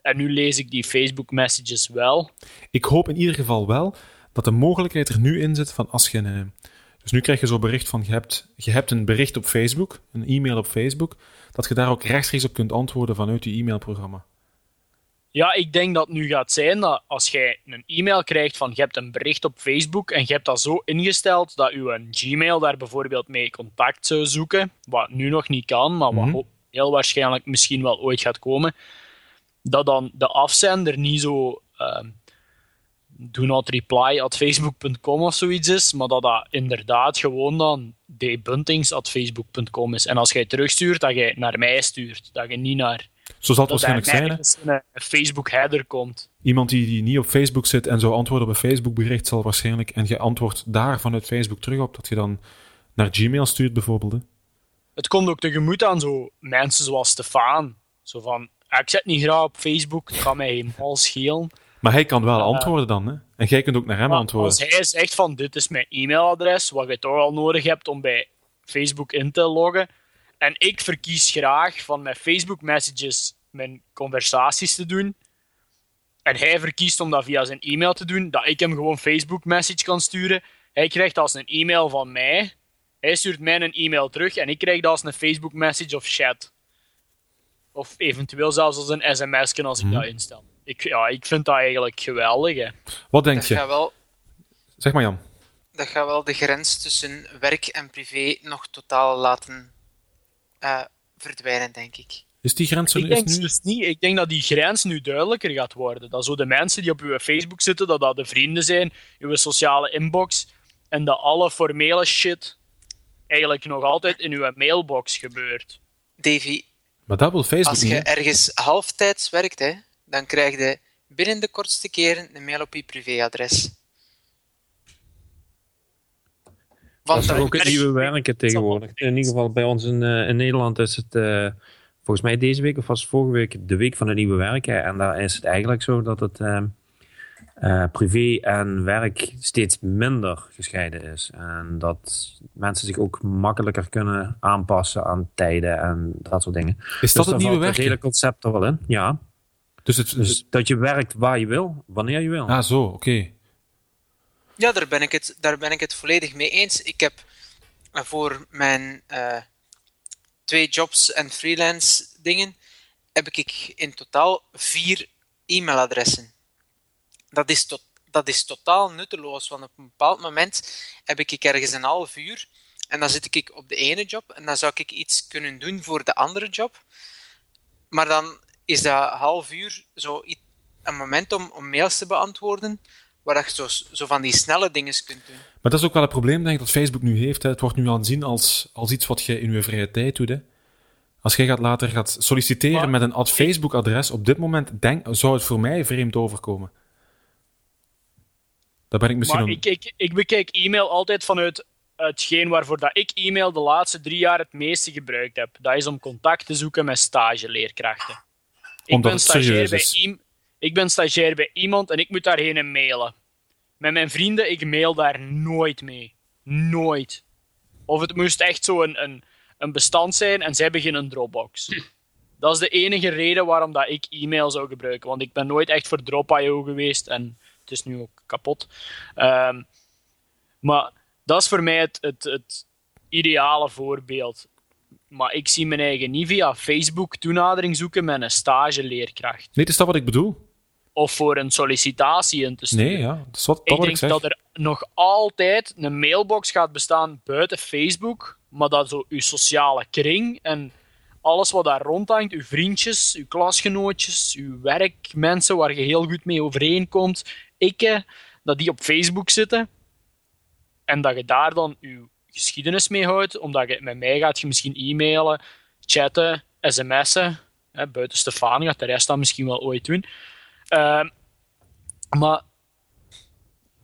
En nu lees ik die Facebook messages wel. Ik hoop in ieder geval wel dat de mogelijkheid er nu in zit van als je... een- dus nu krijg je zo'n bericht van je hebt, je hebt een bericht op Facebook, een e-mail op Facebook, dat je daar ook rechtstreeks op kunt antwoorden vanuit je e-mailprogramma. Ja, ik denk dat het nu gaat zijn dat als jij een e-mail krijgt van je hebt een bericht op Facebook en je hebt dat zo ingesteld dat je een Gmail daar bijvoorbeeld mee contact zou zoeken, wat nu nog niet kan, maar wat Mhm. heel waarschijnlijk misschien wel ooit gaat komen, dat dan de afzender niet zo ehm do not reply at facebook.com of zoiets is, maar dat dat inderdaad gewoon dan debuntings at facebook.com is. En als jij terugstuurt, dat jij naar mij stuurt, dat je niet naar Zo zal het dat waarschijnlijk zijn. hè. een een Facebook header komt. Iemand die, die niet op Facebook zit en zou antwoorden op een Facebook-bericht, zal waarschijnlijk, en je antwoordt daar vanuit Facebook terug op, dat je dan naar Gmail stuurt bijvoorbeeld. hè. Het komt ook tegemoet aan zo mensen zoals Stefan. Zo van, "Ah, ik zit niet graag op Facebook, het kan mij helemaal schelen. Maar hij kan wel Ja. antwoorden dan, hè? En jij kunt ook naar hem Maar antwoorden. als hij zegt van, dit is mijn e-mailadres, wat je toch al nodig hebt om bij Facebook in te loggen, en ik verkies graag van mijn Facebook messages mijn conversaties te doen, en hij verkiest om dat via zijn e-mail te doen, dat ik hem gewoon Facebook message kan sturen. Hij krijgt als een e-mail van mij, hij stuurt mij een e-mail terug, en ik krijg dat als een Facebook message of chat. Of eventueel zelfs als een sms als ik Mhm. dat instel. Ik, ja, ik vind dat eigenlijk geweldig. Hè. Wat denk Dat je? gaat wel Zeg maar Jan. dat gaat wel de grens tussen werk en privé nog totaal laten eh, verdwijnen, denk ik. Is die grens er Ik nu? Is denk nu? dus niet. Ik denk dat die grens nu duidelijker gaat worden. Dat zo de mensen die op uw Facebook zitten, dat dat de vrienden zijn, uw sociale inbox, en dat alle formele shit eigenlijk nog altijd in uw mailbox gebeurt. Davy, Maar dat wil Facebook als je ergens halftijds werkt, hè, dan krijg je binnen de kortste keren een mail op je privéadres. Dat is Want toch ook het werk- nieuwe werken tegenwoordig. In ieder geval bij ons in, eh, in Nederland is het eh, volgens mij deze week of was het vorige week de week van het nieuwe werken. En daar is het eigenlijk zo dat het, eh, eh, privé en werk steeds minder gescheiden is. En dat mensen zich ook makkelijker kunnen aanpassen aan tijden en dat soort dingen. Is Dus dat daar het nieuwe werk? hele concept er wel in. Ja. Dus het, Dus dat je werkt waar je wil, wanneer je wil. ah, zo, oké. Ja, daar ben, ik het, daar ben ik het volledig mee eens. Ik heb eh, voor mijn eh, twee jobs en freelance dingen heb ik in totaal vier e-mailadressen. Dat is, tot, dat is totaal nutteloos, want op een bepaald moment heb ik ergens een half uur en dan zit ik op de ene job en dan zou ik iets kunnen doen voor de andere job. Maar dan is dat half uur zo een moment om, om mails te beantwoorden, waar dat je zo, zo van die snelle dingen kunt doen. Maar dat is ook wel het probleem, denk ik, dat Facebook nu heeft. Hè. Het wordt nu aanzien als, als iets wat je in je vrije tijd doet. Hè. Als jij gaat later gaat solliciteren Maar met een ad Facebook-adres, op dit moment denk, zou het voor mij vreemd overkomen. Daar ben ik misschien Maar een... ik, ik, ik bekijk e-mail altijd vanuit hetgeen waarvoor dat ik e-mail de laatste drie jaar het meeste gebruikt heb. Dat is om contact te zoeken met stageleerkrachten. Ik ben, het stagiair serieus bij is. Ik ben stagiair bij iemand en ik moet daarheen en mailen. Met mijn vrienden, ik mail daar nooit mee. Nooit. Of het moest echt zo een, een, een bestand zijn en zij beginnen Dropbox. Dat is de enige reden waarom dat ik e-mail zou gebruiken. Want ik ben nooit echt voor Drop.io geweest en het is nu ook kapot. Ehm, maar dat is voor mij het, het, het ideale voorbeeld. Maar ik zie mijn eigen niet via Facebook toenadering zoeken met een stageleerkracht. Nee, is dat wat ik bedoel? Of voor een sollicitatie in te sturen. Nee, ja. Dat is wat, dat Ik denk ik dat er nog altijd een mailbox gaat bestaan buiten Facebook, maar dat zo uw sociale kring en alles wat daar rondhangt, uw vriendjes, uw klasgenootjes, uw werkmensen waar je heel goed mee overeenkomt, ikke, dat die op Facebook zitten en dat je daar dan uw geschiedenis mee houdt, omdat je met mij gaat je misschien e-mailen, chatten, sms'en, hè, buiten Stefan gaat de rest dat misschien wel ooit doen. Ehm, maar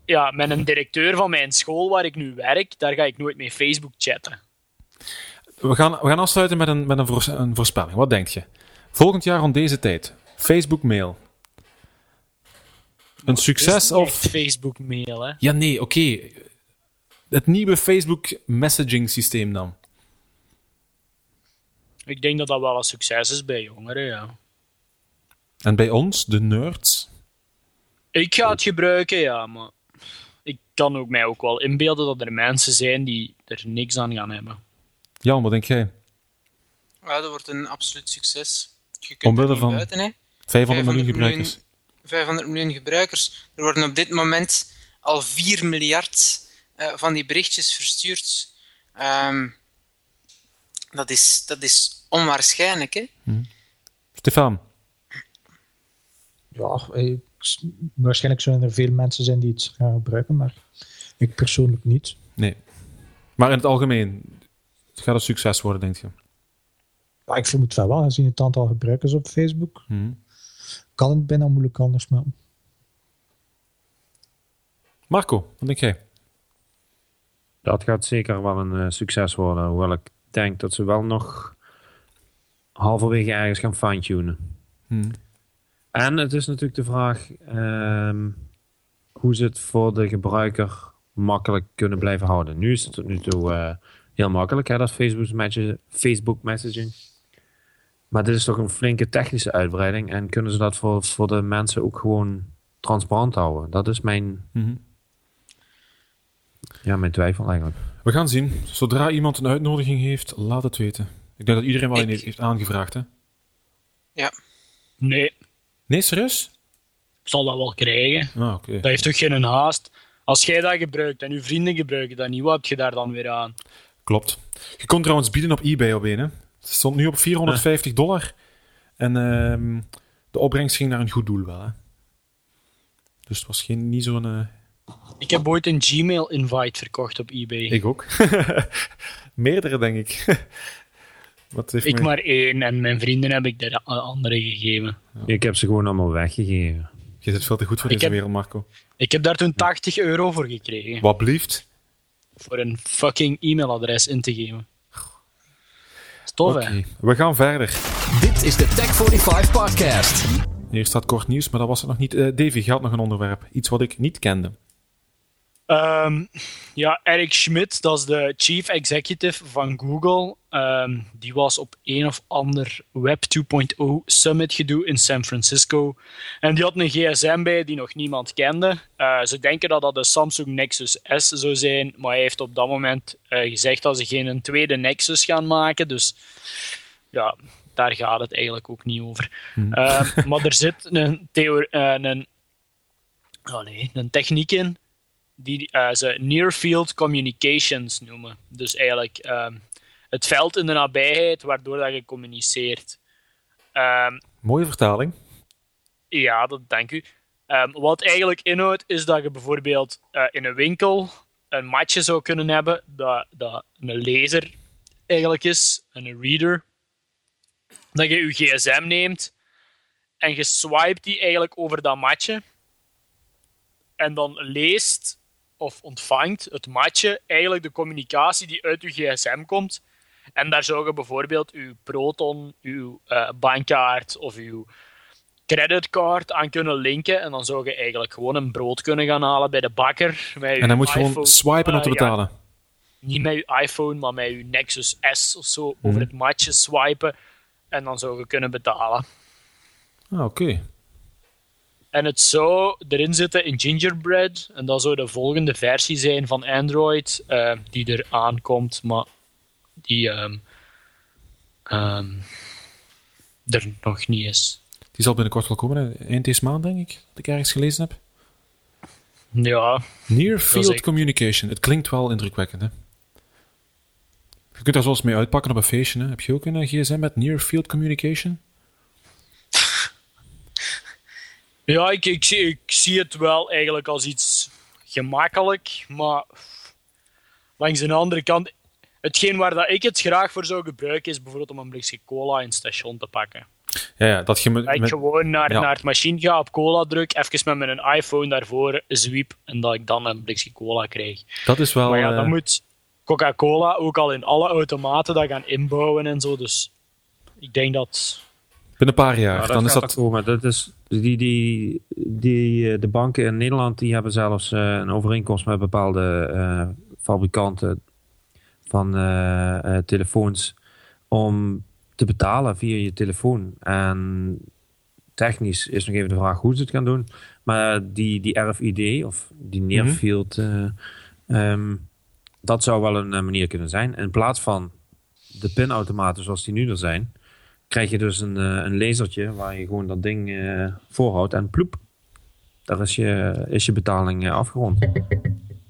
ja, met een directeur van mijn school waar ik nu werk, daar ga ik nooit mee Facebook chatten. We gaan, we gaan afsluiten met, een, met een, voors- een voorspelling. Wat denk je? Volgend jaar rond deze tijd. Facebook mail. Een succes of... Facebook mail, hè? Ja, nee, oké. Het nieuwe Facebook messaging systeem dan. Ik denk dat dat wel een succes is bij jongeren, ja. En bij ons, de nerds. Ik ga het gebruiken, ja, maar ik kan ook mij ook wel inbeelden dat er mensen zijn die er niks aan gaan hebben. Jan, wat denk jij? Ja, dat wordt een absoluut succes. Je kunt Omwille er van buiten, hè. 500 miljoen gebruikers. 500 miljoen gebruikers. Er worden op dit moment al 4 miljard eh, van die berichtjes verstuurd. Ehm, dat, is, dat is onwaarschijnlijk, hè? Stefan, Ja, ik, waarschijnlijk zullen er veel mensen zijn die het gaan gebruiken, maar ik persoonlijk niet. nee. Maar in het algemeen, het gaat een succes worden, denk je? Ja, ik vermoed wel wel, gezien het aantal gebruikers op Facebook. Kan het bijna moeilijk anders, maar Marco, wat denk jij? Dat gaat zeker wel een eh, succes worden. Hoewel ik denk dat ze wel nog halverwege ergens gaan fine-tunen. Hmm. En het is natuurlijk de vraag ehm, hoe ze het voor de gebruiker makkelijk kunnen blijven houden. Nu is het tot nu toe eh, heel makkelijk, hè, dat Facebook, messaging. Maar dit is toch een flinke technische uitbreiding. En kunnen ze dat voor, voor de mensen ook gewoon transparant houden? Dat is mijn, Mhm. ja, mijn twijfel eigenlijk. We gaan zien. Zodra iemand een uitnodiging heeft, laat het weten. Ik denk dat iedereen wel Ik- een heeft- heeft aangevraagd, hè? Ja. Nee, Nee, serieus? ik zal dat wel krijgen. Ah. Dat heeft toch geen haast? Als jij dat gebruikt en uw vrienden gebruiken dat niet, wat heb je daar dan weer aan? Klopt. Je kon trouwens bieden op eBay op een, hè? Het stond nu op 450 dollar. En ehm, de opbrengst ging naar een goed doel wel, hè? Dus het was geen, niet zo'n... eh, Ik heb ooit een Gmail-invite verkocht op eBay. Ik ook. Meerdere, denk ik. Wat heeft me- maar één en mijn vrienden heb ik de andere gegeven. Ik heb ze gewoon allemaal weggegeven. Je zit veel te goed voor Ik deze heb- wereld, Marco. Ik heb daar toen 80 euro voor gekregen. Wat blieft? Voor een fucking e-mailadres in te geven. Stof, Oké, hè? we gaan verder. Dit is de Tech 45 Podcast. Hier staat kort nieuws, maar dat was het nog niet. Uh, Davy, je had nog een onderwerp. Iets wat ik niet kende. Um, ja, Eric Schmidt, dat is de chief executive van Google. Um, die was op een of ander Web 2.0 summit gedoe in San Francisco. En die had een gsm bij die nog niemand kende. Uh, ze denken dat dat de Samsung Nexus S zou zijn, maar hij heeft op dat moment uh, gezegd dat ze geen een tweede Nexus gaan maken. Dus ja, daar gaat het eigenlijk ook niet over. Hmm. Uh, maar er zit een, theorie, een, oh nee, een techniek in die uh, ze near field communications noemen. Dus eigenlijk um, het veld in de nabijheid waardoor dat je communiceert. Um, Mooie vertaling. Ja, dat dank u. Um, wat eigenlijk inhoudt is dat je bijvoorbeeld uh, in een winkel een matje zou kunnen hebben dat, dat een lezer eigenlijk is, een reader. Dat je je gsm neemt en je swipe die eigenlijk over dat matje en dan leest of ontvangt het matje eigenlijk de communicatie die uit uw gsm komt. En daar zou je bijvoorbeeld uw Proton, uw uh, bankkaart of uw creditcard aan kunnen linken. En dan zou je eigenlijk gewoon een brood kunnen gaan halen bij de bakker. Met en dan moet je gewoon swipen om te eh, betalen. niet met je iPhone, maar met je Nexus S of zo over mhm. het matje swipen. En dan zou je kunnen betalen. Ah, oké. En het zou erin zitten in Gingerbread. En dat zou de volgende versie zijn van Android uh, die er aankomt, maar die um, um, er nog niet is. Die zal binnenkort wel komen, eind deze maand denk ik, dat ik ergens gelezen heb. Ja. Near Field Communication. Het klinkt wel indrukwekkend, hè? Je kunt daar zoals mee uitpakken op een feestje. Hè? Heb je ook een gsm met Near Field Communication? Ja, ik, ik, zie, ik zie het wel eigenlijk als iets gemakkelijk, maar langs de andere kant, hetgeen waar dat ik het graag voor zou gebruiken, is bijvoorbeeld om een blikje cola in het station te pakken. Ja, ja dat je met, dat ik gewoon naar, naar het machine ga, op cola druk, even met mijn iPhone daarvoor zwiep en dat ik dan een blikje cola krijg. Dat is wel... Maar ja, dan uh... moet Coca-Cola ook al in alle automaten dat gaan inbouwen en zo, dus ik denk dat een paar jaar. dan is dat... Komen. dat is, die, die, die, eh, de banken in Nederland die hebben zelfs uh, een overeenkomst met bepaalde uh, fabrikanten van telefoons om te betalen via je telefoon. En technisch is nog even de vraag hoe ze het gaan doen. Maar die, die RFID of die mhm. Nearfield, mm um, dat zou wel een manier kunnen zijn. In plaats van de pinautomaten zoals die nu er zijn, krijg je dus een, eh, een lasertje waar je gewoon dat ding uh, voorhoudt en ploep. Daar is je, is je betaling uh, afgerond. Ja,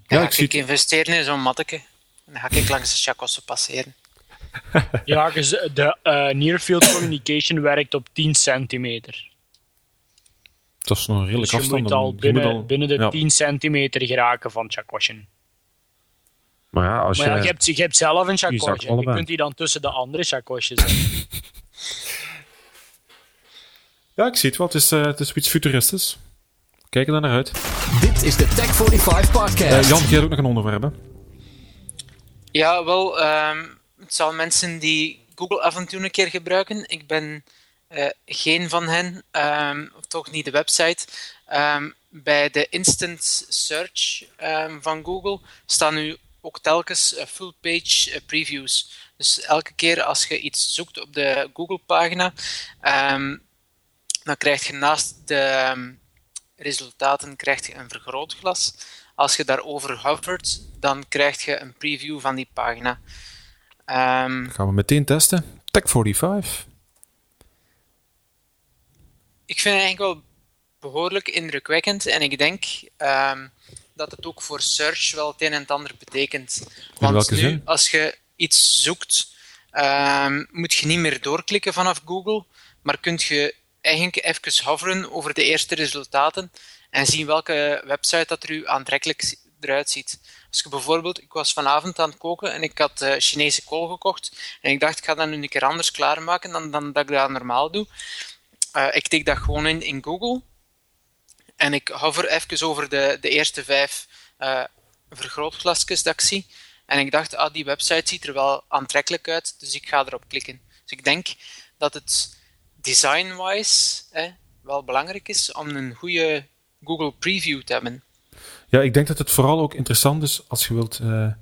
ja ik, ik investeren in zo'n matteke. En dan ga ik langs de chakossen passeren. ja, de uh, Near Field Communication werkt op 10 centimeter. Dat is nog een redelijk dus afstand. Je moet al binnen, al, binnen de ja. 10 centimeter geraken van Chakoshin. Maar ja, als maar ja, je, je, hebt, je hebt zelf een chakosje. Je kunt die dan tussen de andere chakosjes zetten. Ja, ik zie het wel. Het is, uh, het is iets futuristisch. Kijk er naar uit. Dit is de Tech45 podcast. Uh, Jan, jij ook nog een onderwerp, hè? Ja, wel. Um, het zal mensen die Google af en toe een keer gebruiken. Ik ben uh, geen van hen. Um, of toch niet de website. Um, bij de instant search van Google staan nu ook telkens full page previews. Dus elke keer als je iets zoekt op de Google-pagina, dan krijg je naast de um, resultaten krijg je een vergrootglas. Als je daarover hovert, dan krijg je een preview van die pagina. Um, gaan we meteen testen. Tech45. Ik vind het eigenlijk wel behoorlijk indrukwekkend. En ik denk um, dat het ook voor search wel het een en het ander betekent. Want nu, zin? als je iets zoekt, um, moet je niet meer doorklikken vanaf Google, maar kunt je eigenlijk even hoveren over de eerste resultaten en zien welke website dat er u aantrekkelijk eruit ziet. Als je bijvoorbeeld, ik was vanavond aan het koken en ik had uh, Chinese kool gekocht en ik dacht, ik ga dat nu een keer anders klaarmaken dan, dan dat ik dat normaal doe. Uh, ik tik dat gewoon in, in Google en ik hover even over de, de eerste vijf uh, vergrootglasjes dat ik zie. En ik dacht, ah, die website ziet er wel aantrekkelijk uit, dus ik ga erop klikken. Dus ik denk dat het design-wise wel belangrijk is om een goede Google Preview te hebben. Ja, ik denk dat het vooral ook interessant is als je wilt. eh,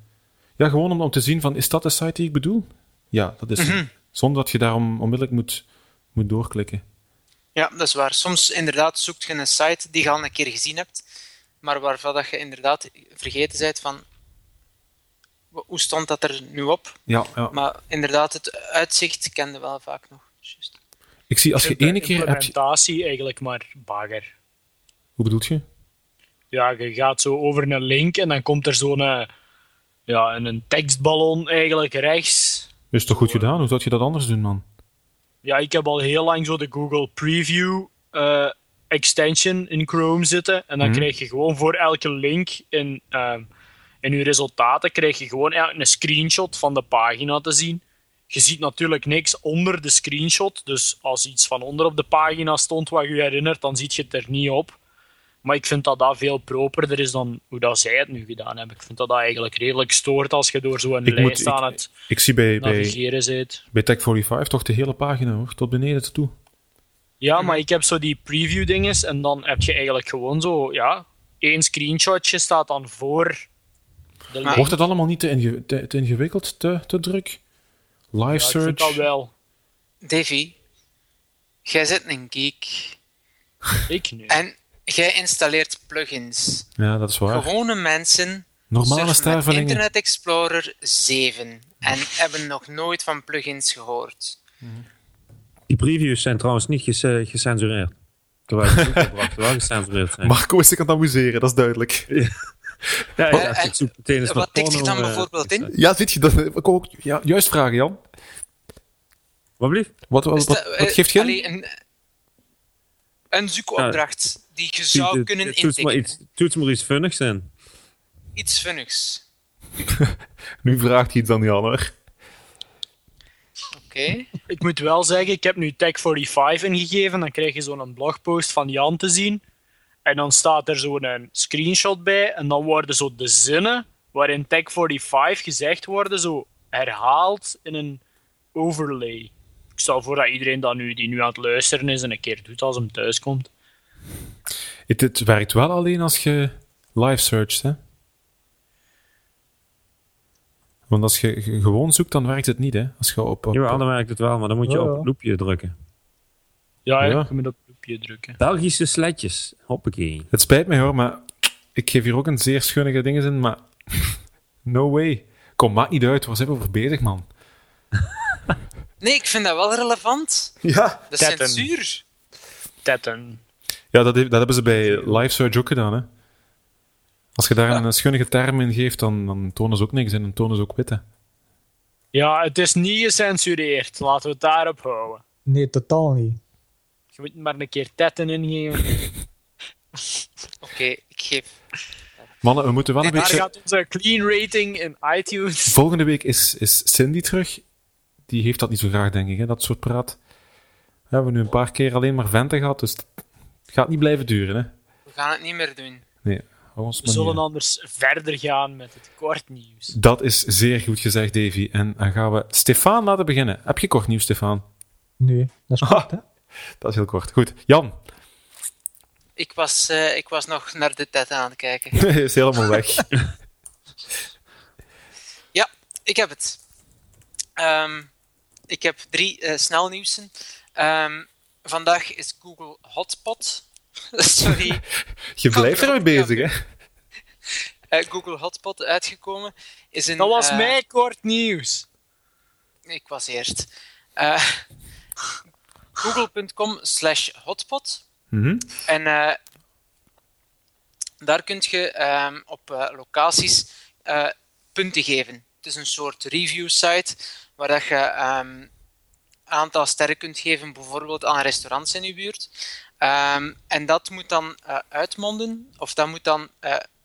ja, gewoon om, om te zien van is dat de site die ik bedoel? Ja, dat is. Hem. Zonder dat je daarom onmiddellijk moet, moet doorklikken. Ja, dat is waar. Soms inderdaad zoekt je een site die je al een keer gezien hebt, maar waarvan dat je inderdaad vergeten bent van hoe stond dat er nu op. Ja, ja. Maar inderdaad, het uitzicht kende wel vaak nog. Ik zie als je ene keer heb je. Implementatie eigenlijk maar bager. Hoe bedoelt je? Ja, je gaat zo over een link en dan komt er zo'n eh, ja, een tekstballon eigenlijk rechts. Is toch goed gedaan? Hoe zou je dat anders doen, man? Ja, ik heb al heel lang zo de Google Preview eh, extension in Chrome zitten. En dan Mhm. krijg je gewoon voor elke link in, in je resultaten krijg je gewoon een screenshot van de pagina te zien. Je ziet natuurlijk niks onder de screenshot. Dus als iets van onder op de pagina stond wat je herinnert, dan ziet je het er niet op. Maar ik vind dat dat veel properder is dan hoe dat zij het nu gedaan hebben. Ik vind dat dat eigenlijk redelijk stoort als je door zo'n Ik lijst aan ik- het Ik zie bij, bij, navigeren bent. bij Tech45 toch de hele pagina hoor, tot beneden toe. Ja, maar ik heb zo die preview dinges en dan heb je eigenlijk gewoon zo, ja, één screenshotje staat dan voor de. Wordt het allemaal niet te, inge- te, te ingewikkeld, te, te druk? Live Ja, ik search? dat wel. Davy, jij zit een geek Ik nu. en jij installeert plugins. Ja, dat is waar. Gewone mensen Normale surfen. Internet Explorer 7 en hebben nog nooit van plugins gehoord. Die previews zijn trouwens niet ges- gecensureerd. Terwijl ze wel gecensureerd zijn. Marco is zich aan het amuseren, dat is duidelijk. ja, ja, en- meteen eens wat naar tikt porno, dan eh, bijvoorbeeld in? Ja, zit je dat? Ik wou ook ja, juist vragen, Jan. Wat blieft? Wat, wat, Is wat, dat, wat eh, geeft je allee, een, een zoekopdracht die je zou kunnen toets maar intikken. iets, toets maar iets funnigs in. Iets funnigs. Nu vraagt hij iets aan Jan, hoor. Oké. Ik moet wel zeggen, ik heb nu Tech45 ingegeven, dan krijg je zo'n blogpost van Jan te zien. En dan staat er zo'n screenshot bij, en dan worden zo de zinnen waarin Tech45 gezegd worden, zo herhaald in een overlay. Ik stel voor dat iedereen dat nu, die nu aan het luisteren is en een keer doet als hem thuis komt. Het, het werkt wel alleen als je live searcht, hè? Want als je ge- gewoon zoekt, dan werkt het niet, hè? Als je op, op Ja, dan werkt het wel, maar dan moet je Ja, op ja. het loepje drukken. Ja, Ja. ja. je moet op drukken. Belgische sletjes. Hoppakee. Het spijt me hoor, maar ik geef hier ook een zeer schunnige dingen in, maar no way. Kom, maakt niet uit, waar zijn we over bezig, man? Nee, ik vind dat wel relevant. Ja. De Tetten. censuur. Tetten. Ja, dat, dat hebben ze bij live search ook gedaan, hè? Als je daar een schunnige term in geeft, dan, dan tonen ze ook niks en dan tonen ze ook witte. Ja, het is niet gecensureerd. Laten we het daarop houden. Nee, totaal niet. Je moet maar een keer tetten ingeven. Oké, ik geef. Mannen, we moeten wel een Daar beetje... gaat onze clean rating in iTunes. Volgende week is, is Cindy terug. Die heeft dat niet zo graag, denk ik, hè? dat soort praat. We hebben nu een paar keer alleen maar venten gehad, dus het gaat niet blijven duren, hè? We gaan het niet meer doen. Nee, hou ons We zullen anders verder gaan met het kort nieuws. Dat is zeer goed gezegd, Davy. En dan gaan we Stefan laten beginnen. Heb je kort nieuws, Stefan? Nee, dat is kort, hè? Dat is heel kort. Goed. Jan, Ik was, eh, ik was nog naar de TED aan het kijken. is helemaal weg. Ja, ik heb het. Ehm, ik heb drie eh snelnieuwsen. Ehm, vandaag is Google Hotspot. Sorry. Je blijft ermee bezig, hè? eh, Google Hotspot uitgekomen. Is een, Dat was eh, mijn kort nieuws. Ik was eerst. Eh, Google.com slash hotspot. Mhm. En eh, daar kun je ehm, op eh, locaties eh, punten geven. Het is een soort review site waar dat je ehm, een aantal sterren kunt geven, bijvoorbeeld aan restaurants in je buurt. Ehm, en dat moet dan uitmonden, of dat moet dan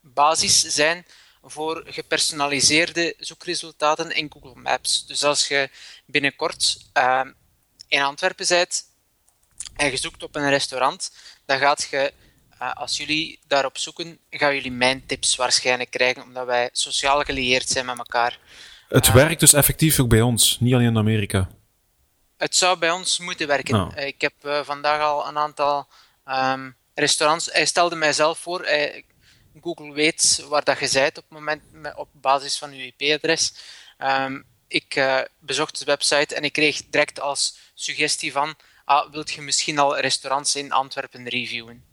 basis zijn voor gepersonaliseerde zoekresultaten in Google Maps. Dus als je binnenkort ehm, in Antwerpen bent en je zoekt op een restaurant, dan gaat je, eh, als jullie daarop zoeken, gaan jullie mijn tips waarschijnlijk krijgen, omdat wij sociaal gelieerd zijn met elkaar. Het werkt dus effectief ook bij ons, niet alleen in Amerika. Het zou bij ons moeten werken. Nou. Eh, Ik heb eh, vandaag al een aantal Ehm, restaurants, hij stelde mijzelf voor, hij, Google weet waar dat je bent op, het moment, op basis van je IP-adres. Ehm, ik eh, bezocht de website en ik kreeg direct als suggestie van, ah, wilt je misschien al restaurants in Antwerpen reviewen?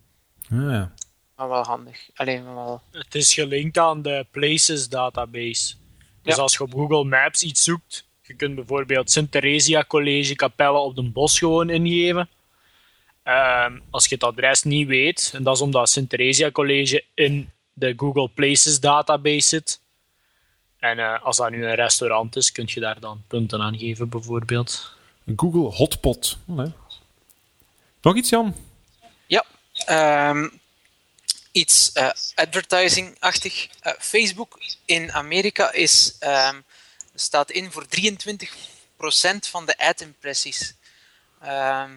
Ah, ja. Maar wel handig. Alleen maar wel. Het is gelinkt aan de Places database. Dus Ja. als je op Google Maps iets zoekt, je kunt bijvoorbeeld Sint Theresia College Capelle op den Bos gewoon ingeven. Ehm, als je het adres niet weet, en dat is omdat Sint Theresia College in de Google Places database zit. En eh, als dat nu een restaurant is, kun je daar dan punten aan geven, bijvoorbeeld. Google Hotpot. Nog iets, Jan? Ja, ehm, iets eh, advertising-achtig. Eh, Facebook in Amerika is, ehm, staat in voor 23% van de ad-impressies. Ehm,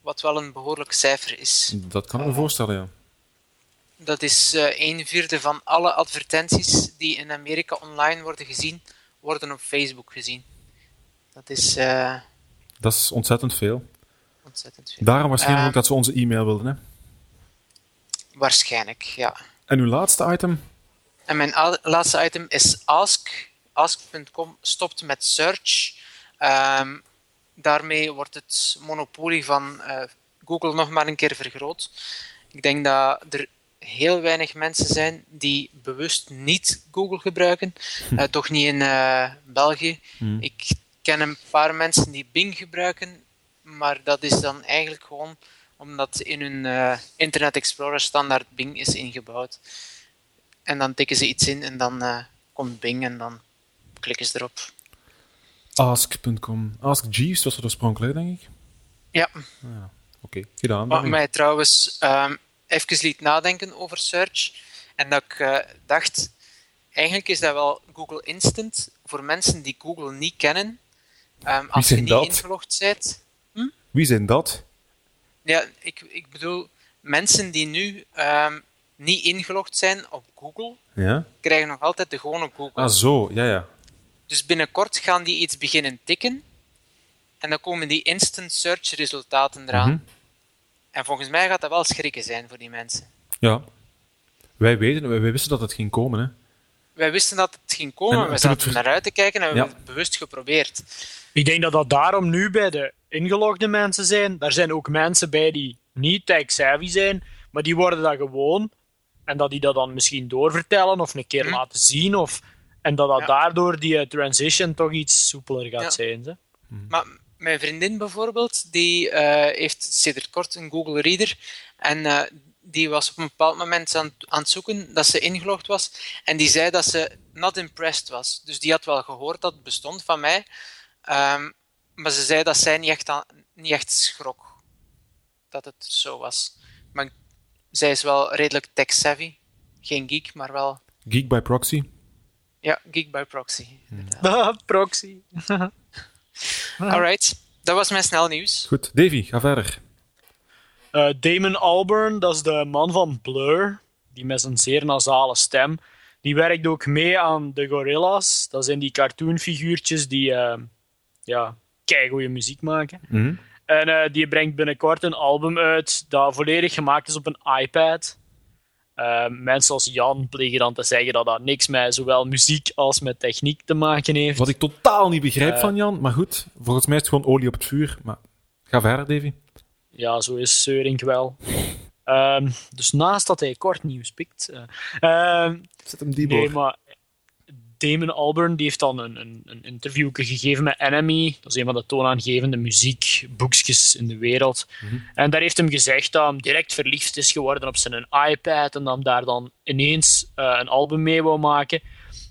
wat wel een behoorlijk cijfer is. Dat kan ik me voorstellen, ja. Dat is eh een vierde van alle advertenties die in Amerika online worden gezien, worden op Facebook gezien. Dat is eh, Dat is ontzettend veel. ontzettend veel. Daarom waarschijnlijk Eh. ook dat ze onze e-mail wilden. Hè? Waarschijnlijk, ja. En uw laatste item? En mijn laatste item is Ask. Ask.com stopt met search. Ehm, daarmee wordt het monopolie van Google nog maar een keer vergroot. Ik denk dat er heel weinig mensen zijn die bewust niet Google gebruiken. Eh, toch niet in eh, België. Ik ken een paar mensen die Bing gebruiken, maar dat is dan eigenlijk gewoon omdat in hun eh, Internet Explorer standaard Bing is ingebouwd. En dan tikken ze iets in en dan komt Bing en dan klikken ze erop. Ask.com. Ask Jeeves was het oorspronkelijk, denk ik. Ja, Oké, gedaan. wat mij trouwens ehm even liet nadenken over search. En dat ik eh, dacht, eigenlijk is dat wel Google Instant voor mensen die Google niet kennen. Ehm, als je niet dat? ingelogd bent. Wie zijn dat? Ja, ik, ik bedoel, mensen die nu ehm, niet ingelogd zijn op Google, Ja? krijgen nog altijd de gewone Google. Ah, zo. Ja, ja. Dus binnenkort gaan die iets beginnen tikken. En dan komen die instant search resultaten eraan. Mhm. En volgens mij gaat dat wel schrikken zijn voor die mensen. Ja. Wij, weten, wij, wij wisten dat het ging komen, hè. Wij wisten dat het ging komen, En we het zaten naar uit te kijken en we Ja. hebben het bewust geprobeerd. Ik denk dat dat daarom nu bij de ingelogde mensen zijn. Daar zijn ook mensen bij die niet tech-savvy zijn, maar die worden dat gewoon. En dat die dat dan misschien doorvertellen of een keer Hm. laten zien. Of, en dat dat Ja. daardoor die transition toch iets soepeler gaat Ja. zijn. Ze. Maar mijn vriendin bijvoorbeeld, die eh, heeft sinds kort een Google Reader. En eh, die was op een bepaald moment aan, aan het zoeken dat ze ingelogd was. En die zei dat ze not impressed was. Dus die had wel gehoord dat het bestond van mij. Ehm, maar ze zei dat zij niet echt, aan- niet echt schrok dat het zo was. Maar zij is wel redelijk tech-savvy. Geen geek, maar wel... Geek by proxy. Ja, geek by proxy. inderdaad. Ah, proxy. Alright, dat was mijn snel nieuws. Goed. Davy, ga verder. Eh, Damon Albarn, dat is de man van Blur, die met zijn zeer nasale stem, die werkt ook mee aan de Gorillas. Dat zijn die cartoonfiguurtjes die uh, ja, keigoeie muziek maken. Mhm. En eh, die brengt binnenkort een album uit dat volledig gemaakt is op een iPad. Eh, mensen als Jan plegen dan te zeggen dat dat niks met zowel muziek als met techniek te maken heeft. Wat ik totaal niet begrijp Eh. van Jan, maar goed. Volgens mij is het gewoon olie op het vuur. Maar ga verder, Davy. Ja, zo is Seurink wel. Ehm, dus naast dat hij kort nieuws pikt. ehm, Zet hem die nee, maar Damon Albarn die heeft dan een, een, een interview gegeven met Enemy. Dat is een van de toonaangevende muziekboekjes in de wereld. En daar heeft hem gezegd dat hij direct verliefd is geworden op zijn iPad en dat hij daar dan ineens eh, een album mee wou maken.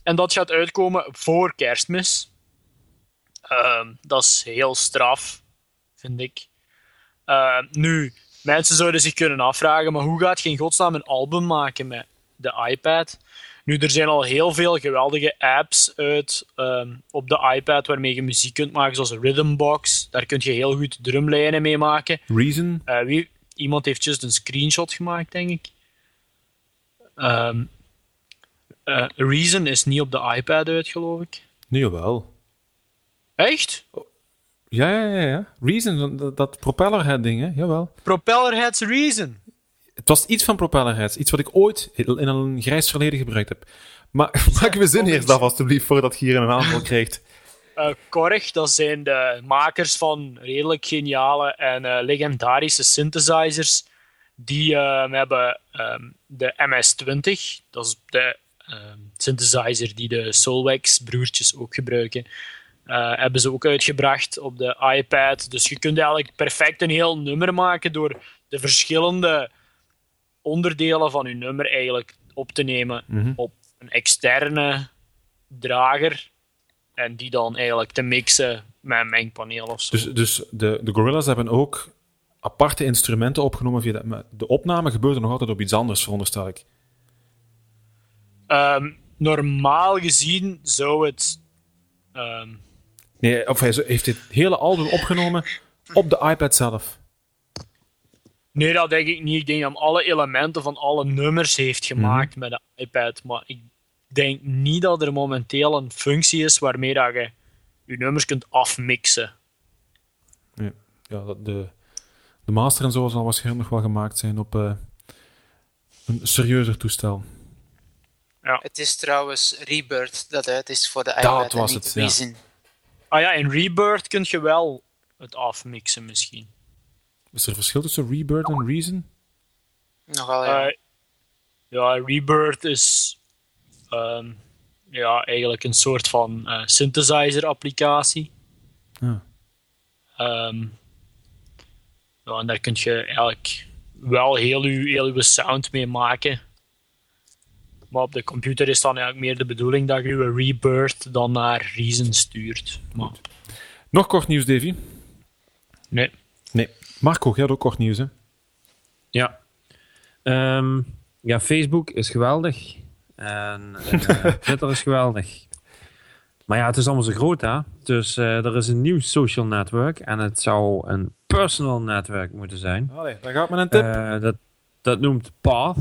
En dat gaat uitkomen voor kerstmis. Ehm, dat is heel straf, vind ik. Uh, nu, mensen zouden zich kunnen afvragen, maar hoe gaat je in godsnaam een album maken met de iPad? Nu, er zijn al heel veel geweldige apps uit um, op de iPad waarmee je muziek kunt maken, zoals Rhythmbox. Daar kun je heel goed drumlijnen mee maken. Reason? Uh, wie, iemand heeft juist een screenshot gemaakt, denk ik. Um, uh, Reason is niet op de iPad uit, geloof ik. Nee, wel. Echt? Ja, ja, ja, ja. Reason, dat, dat propellerhead ding, hè? Jawel. Propellerhead's Reason. Het was iets van propellerheads. Iets wat ik ooit in een grijs verleden gebruikt heb. Maar maak we zin eerst af, alstublieft, voordat je hier een aanval krijgt. Uh, Korg, dat zijn de makers van redelijk geniale en uh, legendarische synthesizers. Die uh, hebben um, de MS-20, dat is de synthesizer die de Solwax-broertjes ook gebruiken. hebben ze ook uitgebracht op de iPad. Dus je kunt eigenlijk perfect een heel nummer maken door de verschillende onderdelen van je nummer eigenlijk op te nemen mm -hmm. op een externe drager en die dan eigenlijk te mixen met een mengpaneel of zo. Dus, dus de, de Gorillas hebben ook aparte instrumenten opgenomen via de, de opname gebeurde nog altijd op iets anders, veronderstel ik. Um, normaal gezien zou het. Um... Nee, of hij heeft dit hele album opgenomen op de iPad zelf. Nee, dat denk ik niet. Ik denk dat hij alle elementen van alle nummers heeft gemaakt mm -hmm. met de iPad. Maar ik denk niet dat er momenteel een functie is waarmee dat je je nummers kunt afmixen. Ja, ja de, de master en zo zal waarschijnlijk nog wel gemaakt zijn op uh, een serieuzer toestel. Ja. Het is trouwens Rebirth dat uit is voor de iPad. Dat was het, ja. Ah ja, in Rebirth kun je wel het afmixen misschien. Is er verschil tussen Rebirth en Reason? Nogal, ja. Uh, ja, Rebirth is um, ja, eigenlijk een soort van uh, synthesizer-applicatie. Ja. Um, ja, en daar kun je eigenlijk wel heel je, heel uw sound mee maken. Maar op de computer is dan eigenlijk meer de bedoeling dat je je Rebirth dan naar Reason stuurt. Maar... Nog kort nieuws, Davy? Nee. Marco, jij had ook kort nieuws, hè? Ja. Um, ja, Facebook is geweldig. En uh, Twitter is geweldig. Maar ja, het is allemaal zo groot, hè? Dus uh, er is een nieuw social network. En het zou een personal network moeten zijn. Allee, daar gaat met een tip. Uh, dat, dat noemt Path.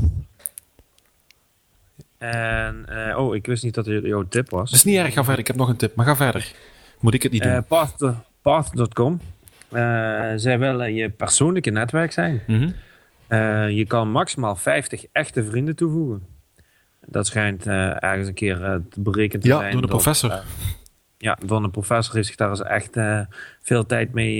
En, oh, ik wist niet dat het jouw tip was. Dat is niet erg, ga verder. Ik heb nog een tip, maar ga verder. Moet ik het niet doen? Path.com. Path zij willen je persoonlijke netwerk zijn. Mm -hmm. je kan maximaal 50 echte vrienden toevoegen. Dat schijnt uh, ergens een keer uh, te berekend te ja, zijn. Ja, door de dat, professor. Ja, door een professor is zich daar eens echt veel tijd mee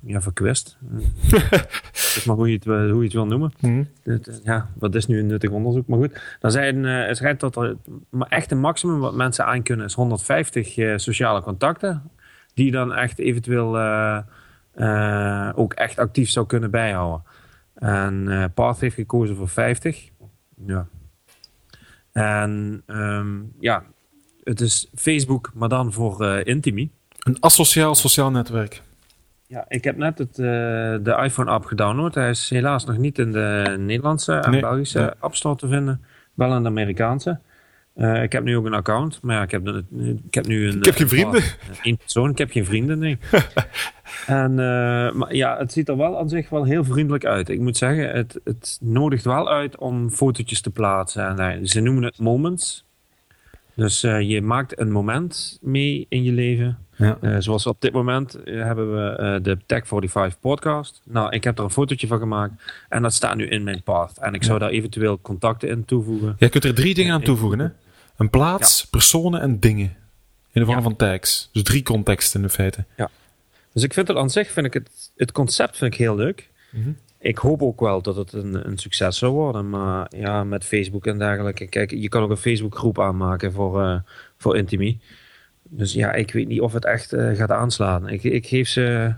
ja, verkwist. dat is maar hoe je het, hoe je het wil noemen. Mm het, ja, wat is nu een nuttig onderzoek, maar goed. Dan zijn, het schijnt dat er maar echt een maximum wat mensen aan kunnen is 150 sociale contacten. Die dan echt eventueel ook echt actief zou kunnen bijhouden. En Path heeft gekozen voor 50. Ja, en um, ja, het is Facebook, maar dan voor uh, Intimi. Een asociaal sociaal netwerk. Ja, ik heb net het, uh, de iPhone-app gedownload. Hij is helaas nog niet in de Nederlandse en nee, Belgische nee. App Store te vinden. Wel in de Amerikaanse. Uh, ik heb nu ook een account, maar ja, ik heb, ik heb nu een... Ik heb geen vrienden. Eén persoon, ik heb geen vrienden, nee. en, uh, maar ja, het ziet er wel aan zich wel heel vriendelijk uit. Ik moet zeggen, het, het nodigt wel uit om fotootjes te plaatsen. En, ze noemen het moments. Dus uh, je maakt een moment mee in je leven. Ja. zoals op dit moment hebben we de Tech 45 podcast. Nou, ik heb er een fotootje van gemaakt. En dat staat nu in mijn path. En ik zou daar eventueel contacten in toevoegen. Je kunt er drie dingen aan toevoegen, hè? Een plaats, ja. personen en dingen. In de vorm ja. van tags. Dus drie contexten in feite. Ja. Dus ik vind het aan zich, vind ik het, het concept vind ik heel leuk. Mm -hmm. Ik hoop ook wel dat het een, een succes zou worden. Maar ja, met Facebook en dergelijke. Kijk, je kan ook een Facebook groep aanmaken voor, uh, voor Intimi. Dus ja, ik weet niet of het echt uh, gaat aanslaan. Ik, ik geef ze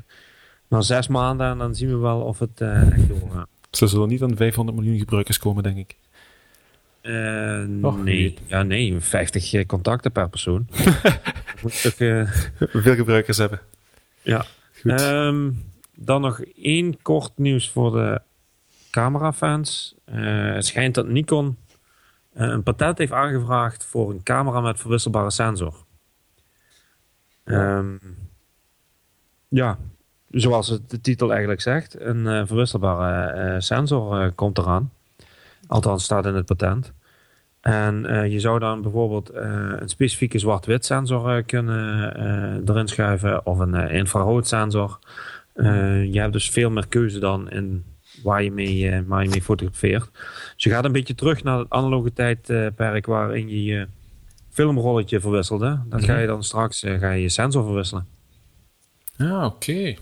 maar zes maanden en dan zien we wel of het uh, echt doorgaat. Ze zullen niet aan 500 miljoen gebruikers komen, denk ik. Uh, Och, nee. Ja, nee, 50 contacten per persoon. moet toch, uh... Veel gebruikers hebben. Ja. Um, dan nog één kort nieuws voor de camerafans. Uh, het schijnt dat Nikon een patent heeft aangevraagd voor een camera met verwisselbare sensor. Um, ja, zoals het de titel eigenlijk zegt, een verwisselbare sensor komt eraan. Althans, staat in het patent. En uh, je zou dan bijvoorbeeld uh, een specifieke zwart-wit sensor uh, kunnen erin schuiven of een infrarood sensor. je hebt dus veel meer keuze dan in waar, je mee, waar je mee fotografeert. Dus je gaat een beetje terug naar het analoge tijdperk waarin je je filmrolletje verwisselde. Dan ga je dan straks ga je, je sensor verwisselen. Ja, oké.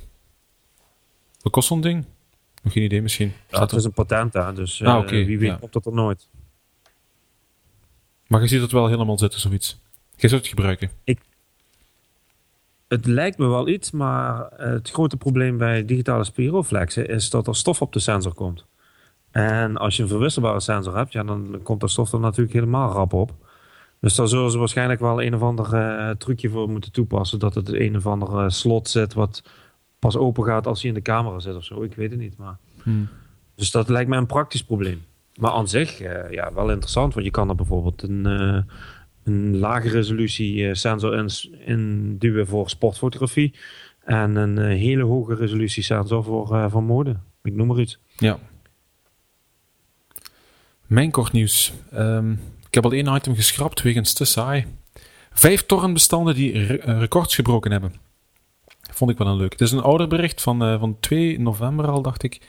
Wat kost zo'n ding? Nog geen idee misschien. Ja, het is een patent, hè, dus ah, okay. wie weet ja. komt dat er nooit. Maar je ziet het wel helemaal zitten, zoiets. Je zou het gebruiken. Ik, het lijkt me wel iets, maar het grote probleem bij digitale spiroflexen is dat er stof op de sensor komt. En als je een verwisselbare sensor hebt, ja, dan komt er stof er natuurlijk helemaal rap op. Dus daar zullen ze waarschijnlijk wel een of ander uh, trucje voor moeten toepassen. Dat het een of ander slot zit wat pas open gaat als hij in de camera zit of zo. Ik weet het niet. Maar... Hmm. Dus dat lijkt mij een praktisch probleem. Maar aan zich, uh, ja, wel interessant. Want je kan er bijvoorbeeld een, uh, een lage resolutie sensor in, in duwen voor sportfotografie. En een hele hoge resolutie sensor voor, voor mode. Ik noem maar iets. Ja. Mijn kort nieuws. Um, ik heb al één item geschrapt wegens te saai. Vijf torrentbestanden die re records gebroken hebben. Vond ik wel een leuk. Het is een ouder bericht van, van 2 november al, dacht ik.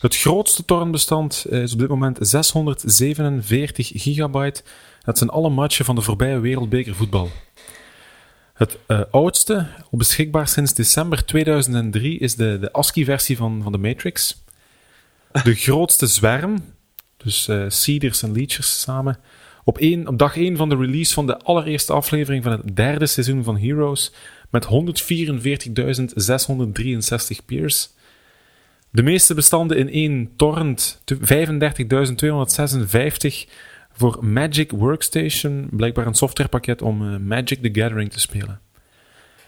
Het grootste torrentbestand is op dit moment 647 gigabyte. Dat zijn alle matchen van de voorbije wereldbekervoetbal. Het uh, oudste, beschikbaar sinds december 2003, is de, de ASCII-versie van, van de Matrix. De grootste zwerm, dus uh, Seeders en Leechers samen, op, één, op dag 1 van de release van de allereerste aflevering van het derde seizoen van Heroes, met 144.663 peers. De meeste bestanden in één torrent, 35.256 voor Magic Workstation, blijkbaar een softwarepakket om uh, Magic the Gathering te spelen.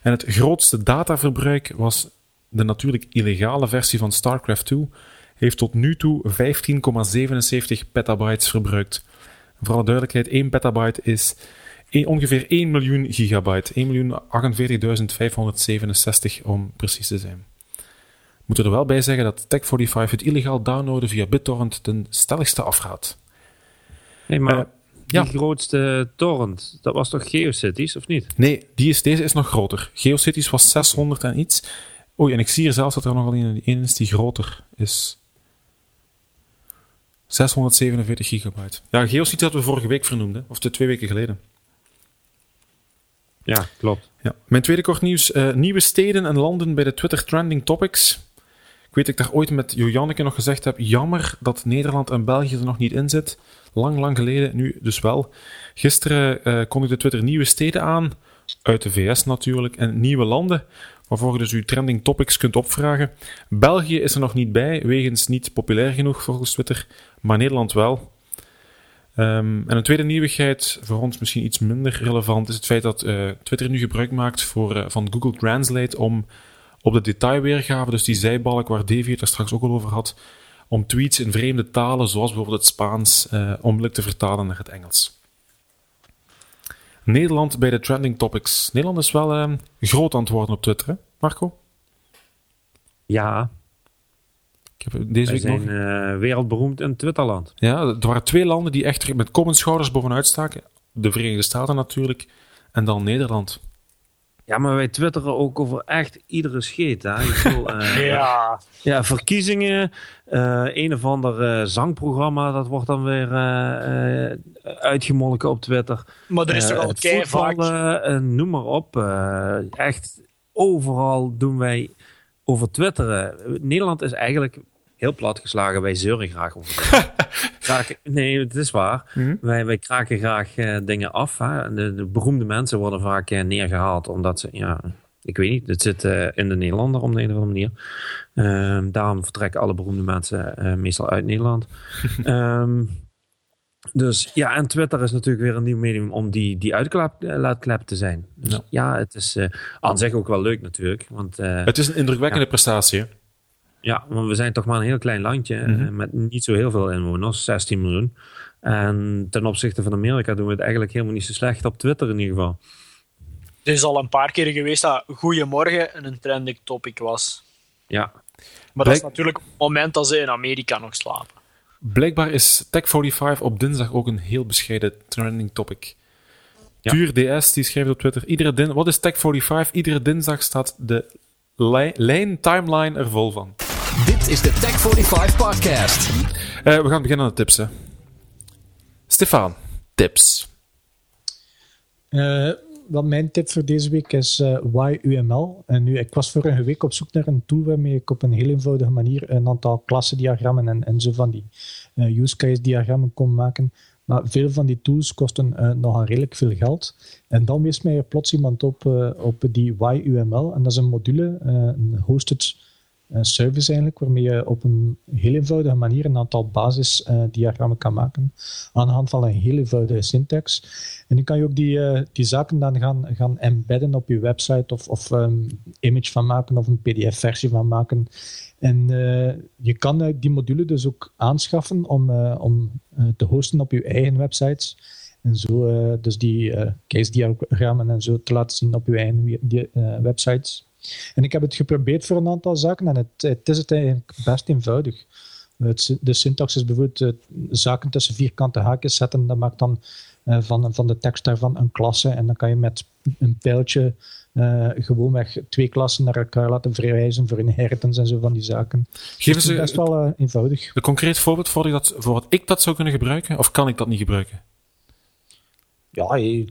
En het grootste dataverbruik was de natuurlijk illegale versie van StarCraft 2, heeft tot nu toe 15,77 petabytes verbruikt. Voor alle duidelijkheid, 1 petabyte is ongeveer 1 miljoen gigabyte. 1.048.567 om precies te zijn. We moeten er wel bij zeggen dat Tech45 het illegaal downloaden via BitTorrent ten stelligste afraadt. Nee, maar Uh, die ja. grootste torrent, dat was toch GeoCities, of niet? Nee, die is, deze is nog groter. GeoCities was 600 en iets. Oei, en ik zie hier zelfs dat er nog wel een, een is die groter is. 647 gigabyte. Ja, GeoCities hadden we vorige week vernoemd, hè? of twee weken geleden. Ja, klopt. Ja. Mijn tweede kort nieuws. Uh, nieuwe steden en landen bij de Twitter Trending Topics. Ik weet dat ik daar ooit met Joanneke nog gezegd heb. Jammer dat Nederland en België er nog niet in zit. Lang, lang geleden. Nu dus wel. Gisteren uh, kondigde Twitter nieuwe steden aan. Uit de VS natuurlijk. En nieuwe landen. Waarvoor je dus uw trending topics kunt opvragen. België is er nog niet bij. Wegens niet populair genoeg volgens Twitter. Maar Nederland wel. Um, en een tweede nieuwigheid, voor ons misschien iets minder relevant, is het feit dat uh, Twitter nu gebruik maakt voor, uh, van Google Translate om op de detailweergave, dus die zijbalk waar Davy het er straks ook al over had, om tweets in vreemde talen, zoals bijvoorbeeld het Spaans, uh, onmiddellijk te vertalen naar het Engels. Nederland bij de trending topics. Nederland is wel een groot antwoord op Twitter, hè? Marco? Ja, ik heb deze Wij week zijn nog... uh, wereldberoemd in Twitterland. Ja, er waren twee landen die echt met kop en schouders bovenuit staken. De Verenigde Staten natuurlijk. En dan Nederland. Ja, maar wij twitteren ook over echt iedere scheet. Hè? Bedoel, uh, ja. ja, verkiezingen. Uh, een of ander zangprogramma, dat wordt dan weer uitgemolken op Twitter. Maar er is toch al kei vaak... noem maar op. echt overal doen wij over twitteren. Nederland is eigenlijk heel plat geslagen. Wij zeuren graag over kraken, Nee, het is waar. Mm-hmm. Wij, wij kraken graag uh, dingen af. Hè. De, de, beroemde mensen worden vaak uh, neergehaald omdat ze, ja, ik weet niet, het zit uh, in de Nederlander om de een of andere manier. Ehm, daarom vertrekken alle beroemde mensen meestal uit Nederland. um, dus ja, en Twitter is natuurlijk weer een nieuw medium om die, die uitlaatklep te zijn. Dus, ja. ja. het is aan zich ook wel leuk natuurlijk. Want, het is een indrukwekkende ja. prestatie. Ja, want we zijn toch maar een heel klein landje Mhm. mm-hmm. uh, met niet zo heel veel inwoners, 16 miljoen. En ten opzichte van Amerika doen we het eigenlijk helemaal niet zo slecht op Twitter in ieder geval. Het is al een paar keer geweest dat Goeiemorgen een trending topic was. Ja. Maar dat is natuurlijk op het moment dat ze in Amerika nog slapen. Blijkbaar is Tech45 op dinsdag ook een heel bescheiden trending topic. Ja. Tuur DS die schrijft op Twitter: Iedere din Wat is Tech45? Iedere dinsdag staat de li lijn timeline er vol van. Dit is de Tech 45 Podcast. Eh, we gaan beginnen aan de tips. Hè. Stefan, tips. Uh, wat mijn tip voor deze week is uh, YUML. En nu, ik was vorige week op zoek naar een tool waarmee ik op een heel eenvoudige manier een aantal klassendiagrammen en, en zo van die uh, use case diagrammen kon maken. Maar veel van die tools kosten uh, nogal redelijk veel geld. En dan wees mij er plots iemand op, op die YUML. En dat is een module, een hosted service eigenlijk, waarmee je op een heel eenvoudige manier een aantal basisdiagrammen kan maken aan de hand van een heel eenvoudige syntax. En dan kan je ook die, uh, die zaken dan gaan, gaan embedden op je website of, of um, image van maken of een pdf-versie van maken. En uh, je kan die module dus ook aanschaffen om, om te hosten op je eigen websites. En zo dus die case diagrammen en zo te laten zien op je eigen websites. En ik heb het geprobeerd voor een aantal zaken en het, het is het eigenlijk best eenvoudig. Het, de syntax is bijvoorbeeld uh, zaken tussen vierkante haakjes zetten. Dat maakt dan uh, van, van de tekst daarvan een klasse. En dan kan je met een pijltje uh, gewoonweg twee klassen naar elkaar laten verwijzen voor inheritance en zo van die zaken. Geef eens dus best wel eenvoudig. Een concreet voorbeeld voor, dat, voor wat ik dat zou kunnen gebruiken? Of kan ik dat niet gebruiken? Ja, je,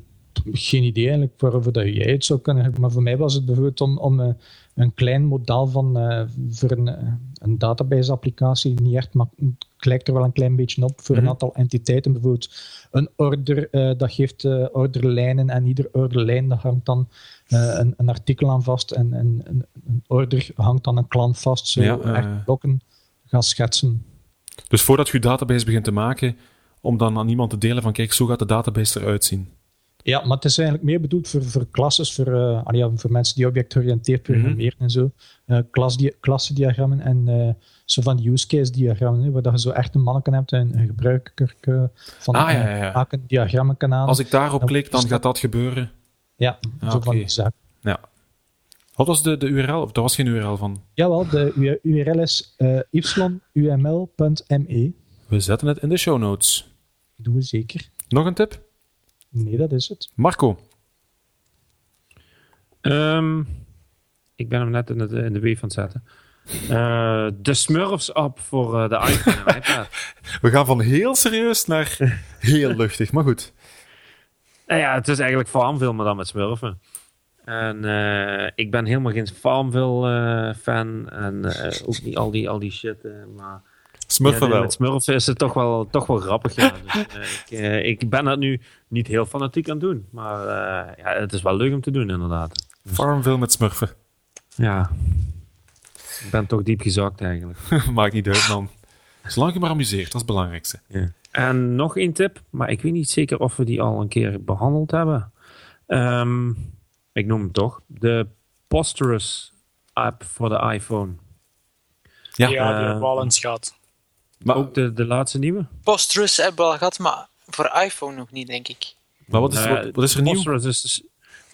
geen idee eigenlijk waarover dat jij het zou kunnen hebben. Maar voor mij was het bijvoorbeeld om, om uh, een klein model van uh, voor een, uh, een database-applicatie, niet echt, maar het lijkt er wel een klein beetje op, voor mm -hmm. een aantal entiteiten. Bijvoorbeeld een order, dat geeft orderlijnen en ieder orderlijn dat hangt dan een, een, artikel aan vast en, en een, een, order hangt dan een klant vast. Zo ja, echt blokken gaan schetsen. Dus voordat je je database begint te maken, om dan aan iemand te delen van kijk, zo gaat de database eruit zien. Ja, maar het is eigenlijk meer bedoeld voor, voor klasses, voor, uh, ja, voor mensen die objectgeoriënteerd programmeren mm -hmm. en zo. Uh, klasdi klassendiagrammen en uh, zo van die use case diagrammen, waar dat je zo echt een manneken hebt en een gebruiker van ah, ja, ja. maak een diagrammen kan aan. Als ik daarop klik, dan gaat dat gebeuren. Ja, ah, zo okay. van die zaak. Ja. Wat was de, de URL? Of er was geen URL van? Jawel, de URL is yuml.me. We zetten het in de show notes. Doen we zeker. Nog een tip? Nee, dat is het. Marco. Um, ik ben hem net in de, in de wave aan het zetten. Uh, de Smurfs app voor uh, de iPhone en iPad. We gaan van heel serieus naar heel luchtig, maar goed. Nou ja, het is eigenlijk Farmville, maar dan met Smurfen. En uh, ik ben helemaal geen Farmville fan. En ook niet al die, al die shit. maar Smurfen ja, wel. Met Smurfen is het toch wel, toch wel grappig. Ja. Dus, uh, ik, uh, ik, ben dat nu niet heel fanatiek aan het doen. Maar uh, ja, het is wel leuk om te doen, inderdaad. Farmville met Smurfen. Ja. Ik ben toch diep gezakt eigenlijk. Maakt niet uit, man. Zolang je maar amuseert, dat is het belangrijkste. Ja. En nog één tip, maar ik weet niet zeker of we die al een keer behandeld hebben. Um, ik noem hem toch. De Posterous app voor de iPhone. Ja, ja die hebben we al eens gehad. Maar ook de, de laatste nieuwe? Posterous hebben we al gehad, maar voor iPhone nog niet, denk ik. Maar wat is, wat, wat is er nieuw?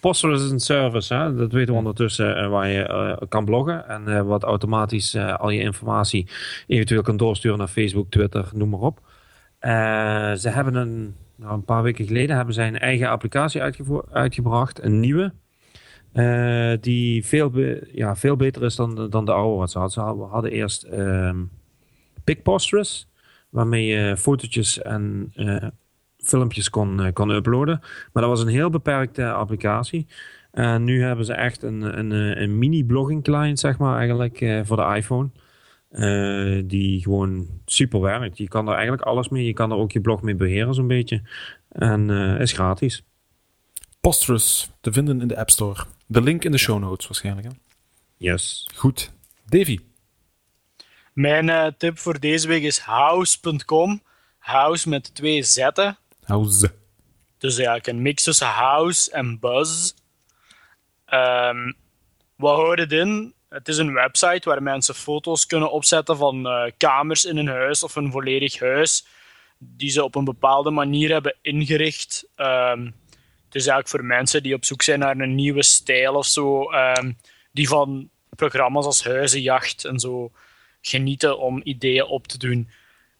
Posterous is, is een service, hè? dat weten we ondertussen, uh, waar je uh, kan bloggen en uh, wat automatisch al je informatie eventueel kan doorsturen naar Facebook, Twitter, noem maar op. ze hebben een, nou, een paar weken geleden hebben zij een eigen applicatie uitgebracht, een nieuwe. die veel, be ja, veel beter is dan, dan de oude wat ze hadden. Ze hadden eerst um, Picposterous, waarmee je fotootjes en uh, filmpjes kon, uh, kon uploaden. Maar dat was een heel beperkte applicatie. En nu hebben ze echt een, een, een mini-blogging client, zeg maar, eigenlijk voor de iPhone. die gewoon super werkt. Je kan er eigenlijk alles mee. Je kan er ook je blog mee beheren, zo'n beetje. En is gratis. Posterous te vinden in de App Store. De link in de show notes waarschijnlijk. Hè? Yes. Goed. Davy. Mijn uh, tip voor deze week is house.com. House met twee zetten. House. Dus ja, een mix tussen house en buzz. Um, wat houdt het in? Het is een website waar mensen foto's kunnen opzetten van uh, kamers in een huis of een volledig huis. Die ze op een bepaalde manier hebben ingericht. Um, het is eigenlijk voor mensen die op zoek zijn naar een nieuwe stijl of zo. Um, die van programma's als Huizenjacht en zo genieten om ideeën op te doen.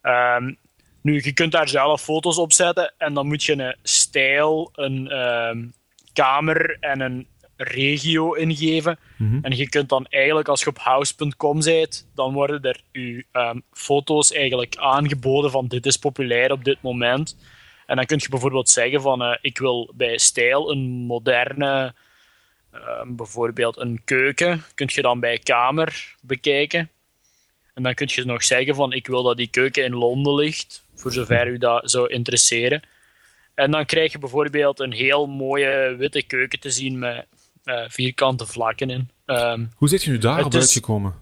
Um, nu, je kunt daar zelf foto's op zetten en dan moet je een stijl, een um, kamer en een regio ingeven. Mhm. En je kunt dan eigenlijk, als je op house.com bent, dan worden er je ehm, foto's eigenlijk aangeboden van dit is populair op dit moment. En dan kun je bijvoorbeeld zeggen van eh, ik wil bij stijl een moderne, ehm, bijvoorbeeld een keuken, kun je dan bij kamer bekijken. En dan kun je nog zeggen van ik wil dat die keuken in Londen ligt, voor zover u dat zou interesseren. En dan krijg je bijvoorbeeld een heel mooie witte keuken te zien met eh, vierkante vlakken in. Ehm, Hoe zit je nu daarop uitgekomen?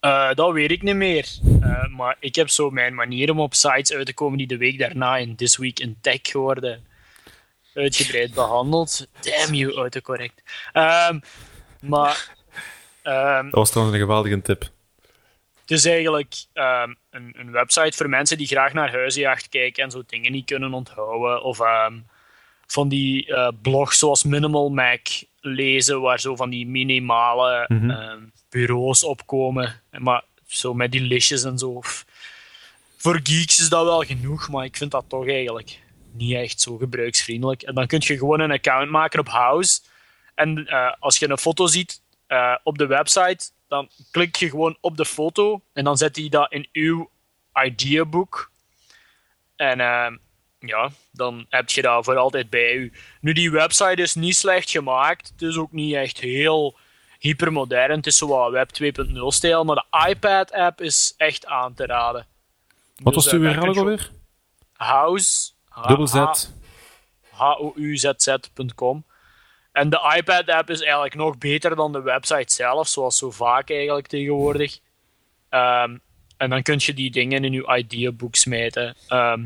eh, dat weet ik niet meer. Eh, maar ik heb zo mijn manier om op sites uit te komen die de week daarna in This Week in Tech worden uitgebreid behandeld. Damn you, autocorrect. Ehm maar ehm, Dat was trouwens een geweldige tip. Het is eigenlijk ehm, een, een website voor mensen die graag naar huizenjacht kijken en zo dingen niet kunnen onthouden. Of ehm, van die eh, blogs zoals Minimal Mac lezen, waar zo van die minimale Mhm. ehm, bureaus opkomen. Maar zo met die listjes en zo. Voor geeks is dat wel genoeg, maar ik vind dat toch eigenlijk niet echt zo gebruiksvriendelijk. En dan kun je gewoon een account maken op House. En eh, als je een foto ziet eh, op de website, dan klik je gewoon op de foto en dan zet hij dat in uw ideaboek. En eh, ja, dan heb je dat voor altijd bij u. Nu, die website is niet slecht gemaakt. Het is ook niet echt heel hypermodern. Het is zo Web 2.0 stijl, maar de iPad-app is echt aan te raden. Wat was de URL kun ook alweer? House. Dubbel Z. houzz.com. En de iPad-app is eigenlijk nog beter dan de website zelf, zoals zo vaak eigenlijk tegenwoordig. Ehm, en dan kun je die dingen in je ideaboek smijten. Ehm,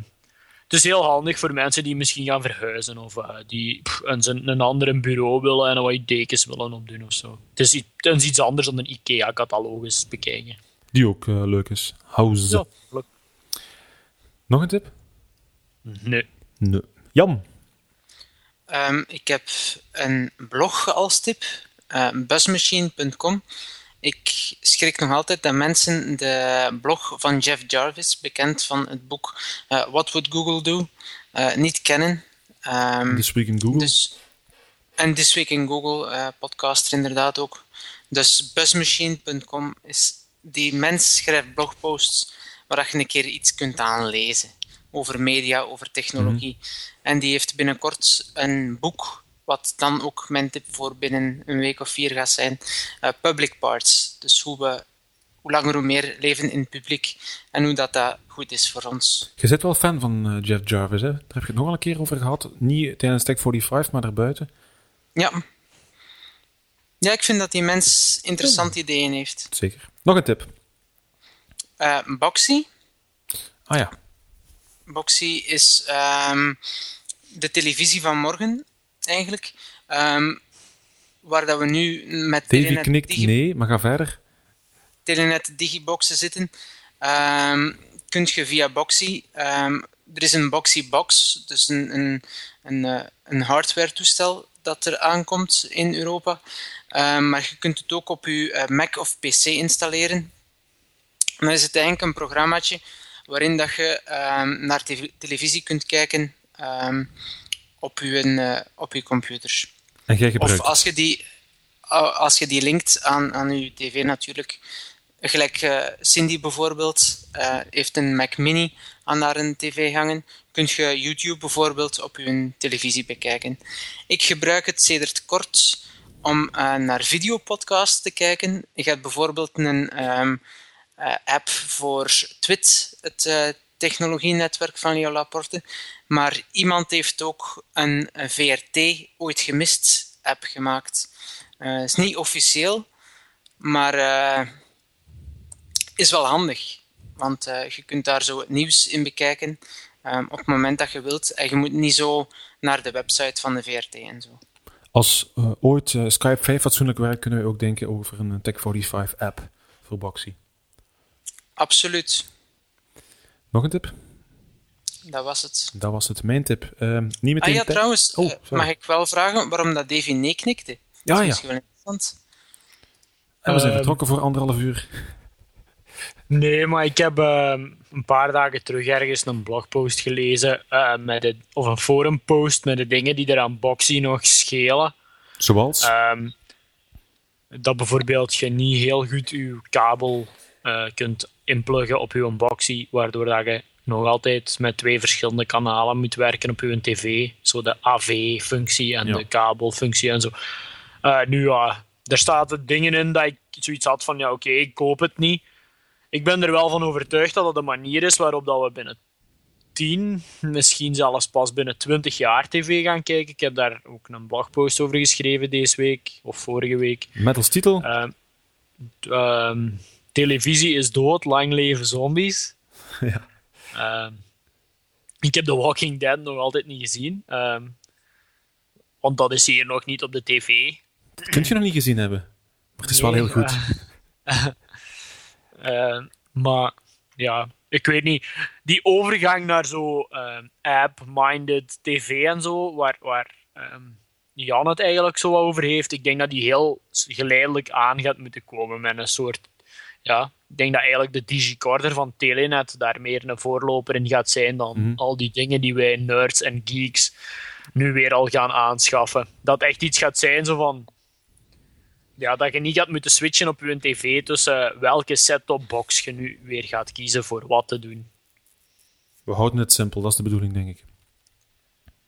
het is heel handig voor mensen die misschien gaan verhuizen of eh, die pff, een, een, ander bureau willen en wat dekens willen opdoen of zo. Het is, i- het is iets anders dan een IKEA-catalogus bekijken. Die ook eh, leuk is. House. Ja, leuk. Nog een tip? Nee. Nee. Jan. Ehm, ik heb een blog als tip, eh buzzmachine.com. Ik schrik nog altijd dat mensen de blog van Jeff Jarvis, bekend van het boek eh, What Would Google Do, eh, niet kennen. Ehm, This Week in Google. dus, en This Week in Google, podcaster inderdaad ook. Dus buzzmachine.com is... Die mens schrijft blogposts waar je een keer iets kunt aanlezen. Over media, over technologie. En die heeft binnenkort een boek, wat dan ook mijn tip voor binnen een week of vier gaat zijn. eh, public Parts. Dus hoe we hoe langer hoe meer leven in het publiek en hoe dat, dat goed is voor ons. Je bent wel fan van eh, Jeff Jarvis, hè? Daar heb je het nog wel een keer over gehad. Niet tijdens Tech 45, maar daarbuiten. Ja. Ja, ik vind dat die mens interessante ideeën heeft. Zeker. Nog een tip. Eh Boxy. Ah ja. Boxy is ehm, de televisie van morgen, eigenlijk. Ehm, waar dat we nu met Davy Telenet, knikt Digi- nee, maar ga verder. Telenet Digiboxen zitten. Ehm kunt je via Boxy... er is een Boxy Box, dus een, een, een, eh, een hardware toestel dat er aankomt in Europa. Maar je kunt het ook op je eh, Mac of PC installeren. En dan is het eigenlijk een programmaatje waarin dat je ehm, naar televisie kunt kijken ehm, op, je, eh, op je computer. En jij Of gebruikt als je die, als je die linkt aan, aan je tv natuurlijk. Gelijk eh, Cindy bijvoorbeeld eh, heeft een Mac Mini aan haar een tv hangen. Kun je YouTube bijvoorbeeld op je televisie bekijken. Ik gebruik het sedert kort om naar videopodcasts te kijken. Je hebt bijvoorbeeld een ehm, eh, app voor Twit, het eh, technologienetwerk van Leo Laporte. Maar iemand heeft ook een, VRT ooit gemist app gemaakt. Het is niet officieel, maar eh, is wel handig. Want eh, je kunt daar zo het nieuws in bekijken ehm, op het moment dat je wilt. En je moet niet zo naar de website van de VRT en zo. Als eh, ooit eh, Skype 5 fatsoenlijk werkt, kunnen we ook denken over een Tech 45 app voor Boxy. Absoluut, Nog een tip? dat was het. Dat was het. Mijn tip. Ehm, niet meteen Ah ja, trouwens, Oh, eh, mag ik wel vragen waarom dat Davy nee knikte? Dat Ja, is ja. misschien wel interessant. En we zijn Ehm, vertrokken voor anderhalf uur. Nee, maar ik heb ehm, een paar dagen terug ergens een blogpost gelezen, eh, met de, of een forumpost met de dingen die er aan Boxy nog schelen. Zoals? Ehm, dat bijvoorbeeld je niet heel goed je kabel eh, kunt inpluggen op je boxie, waardoor dat je nog altijd met twee verschillende kanalen moet werken op je tv. Zo de AV-functie en Ja. de kabelfunctie en zo. Eh, nu ja, er zaten dingen in dat ik zoiets had van, ja oké, ik koop het niet. Ik ben er wel van overtuigd dat het een manier is waarop dat we binnen 10, misschien zelfs pas binnen 20 jaar tv gaan kijken. Ik heb daar ook een blogpost over geschreven deze week, of vorige week. Met als titel? Ehm, televisie is dood, lang leven zombies. Ja. Ehm, ik heb The Walking Dead nog altijd niet gezien. ehm, want dat is hier nog niet op de tv. Dat kun je nog niet gezien hebben. Maar het is wel heel goed. Eh, maar ja, ik weet niet. Die overgang naar zo ehm, app-minded tv en zo, waar, waar ehm, Jan het eigenlijk zo over heeft, ik denk dat die heel geleidelijk aan gaat moeten komen met een soort. Ja, ik denk dat eigenlijk de digicorder van Telenet daar meer een voorloper in gaat zijn dan Mhm. al die dingen die wij nerds en geeks nu weer al gaan aanschaffen. Dat echt iets gaat zijn zo van ja, dat je niet gaat moeten switchen op je tv tussen welke set-top box je nu weer gaat kiezen voor wat te doen. We houden het simpel, dat is de bedoeling, denk ik.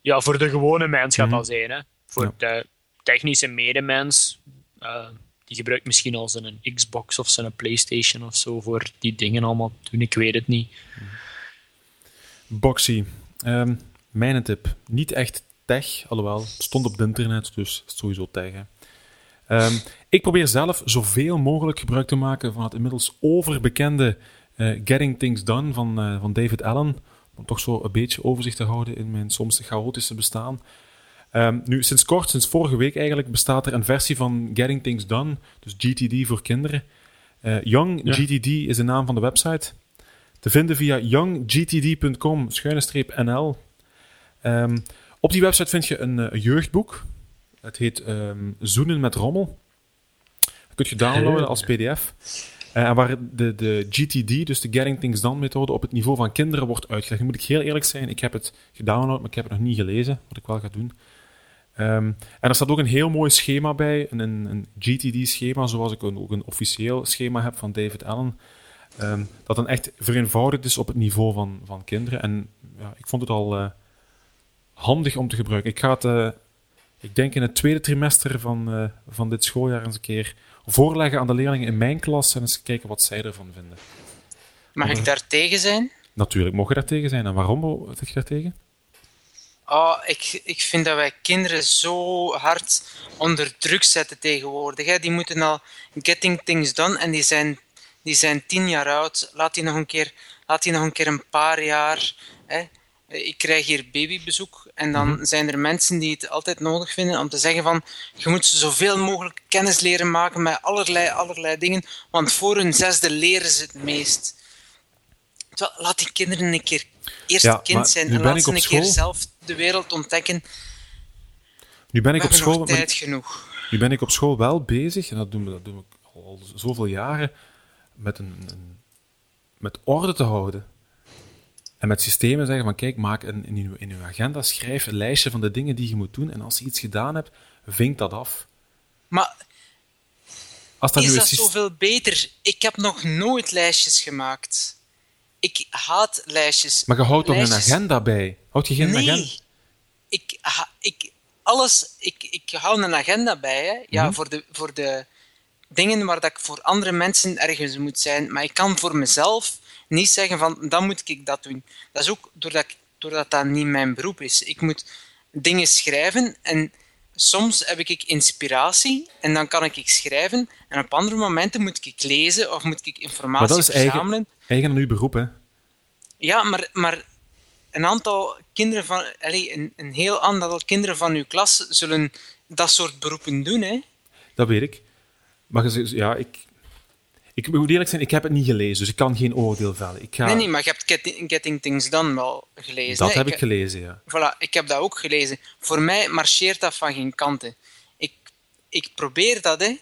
Ja, voor de gewone mens gaat Mhm. dat zijn. Hè. Voor Ja. de technische medemens, eh, die gebruikt misschien al zijn Xbox of zijn PlayStation of zo voor die dingen allemaal doen. Ik weet het niet. Boxy. Ehm, mijn tip. Niet echt tech, alhoewel, het stond op het internet, dus sowieso tech. Ehm, ik probeer zelf zoveel mogelijk gebruik te maken van het inmiddels overbekende eh, Getting Things Done van, eh, van David Allen. Om toch zo een beetje overzicht te houden in mijn soms chaotische bestaan. Ehm, nu, sinds kort, sinds vorige week eigenlijk, bestaat er een versie van Getting Things Done, dus GTD voor kinderen. Eh, Young Ja. GTD is de naam van de website. Te vinden via younggtd.com nl. Ehm, op die website vind je een eh, jeugdboek. Het heet ehm, Zoenen met Rommel. Dat kun je downloaden als PDF. Eh, en waar de, de GTD, dus de Getting Things Done methode, op het niveau van kinderen wordt uitgelegd. Nu moet ik heel eerlijk zijn, ik heb het gedownload, maar ik heb het nog niet gelezen, wat ik wel ga doen. Ehm, en er staat ook een heel mooi schema bij, een, een, GTD-schema, zoals ik een, ook een officieel schema heb van David Allen. Ehm, dat dan echt vereenvoudigd is op het niveau van, van kinderen. En ja, ik vond het al eh, handig om te gebruiken. Ik ga het, eh, ik denk in het tweede trimester van, eh, van dit schooljaar eens een keer voorleggen aan de leerlingen in mijn klas en eens kijken wat zij ervan vinden. Mag ik daar tegen zijn? Natuurlijk, mogen daar tegen zijn. En waarom zeg je daar tegen? Oh, ik, ik vind dat wij kinderen zo hard onder druk zetten tegenwoordig. Hè. Die moeten al getting things done en die zijn, die zijn tien jaar oud. Laat die nog een keer, laat die nog een, keer een paar jaar. Hè. Ik krijg hier babybezoek en dan zijn er mensen die het altijd nodig vinden om te zeggen van je moet zoveel mogelijk kennis leren maken met allerlei, allerlei dingen, want voor hun zesde leren ze het meest. Laat die kinderen een keer eerst Ja, kind zijn en laat ze een keer zelf de wereld ontdekken. Nu ben ik op school, nog tijd genoeg. nu ben ik op school wel bezig, en dat doen we, dat doen we al zoveel jaren, met, een, een- met orde te houden. En met systemen zeggen van, kijk, maak een, in, uw, in uw agenda, schrijf een lijstje van de dingen die je moet doen. En als je iets gedaan hebt, vink dat af. Maar Als dat is nu dat zoveel beter? Ik heb nog nooit lijstjes gemaakt. Ik haat lijstjes. Maar je houdt toch een agenda bij? Houd je geen nee. agenda? Ik, ha- ik, alles, ik, ik hou een agenda bij. Hè. Ja, Mhm. voor, de, voor de dingen waar dat ik voor andere mensen ergens moet zijn. Maar ik kan voor mezelf niet zeggen van, dan moet ik dat doen. Dat is ook doordat, ik, doordat dat niet mijn beroep is. Ik moet dingen schrijven en soms heb ik inspiratie en dan kan ik schrijven. En op andere momenten moet ik lezen of moet ik informatie verzamelen. eigen, eigen aan uw beroep, hè? Ja, maar, maar een aantal kinderen van... Allee, een, een heel aantal kinderen van uw klas zullen dat soort beroepen doen, hè? Dat weet ik. Maar ja, ik... Ik moet eerlijk zijn, ik heb het niet gelezen, dus ik kan geen oordeel vellen. Ik ga, Nee, nee, maar je hebt Getting, Getting Things Done wel gelezen. dat hè? heb ik gelezen, ja. Voilà, ik heb dat ook gelezen. Voor mij marcheert dat van geen kanten. Ik, ik probeer dat, hè.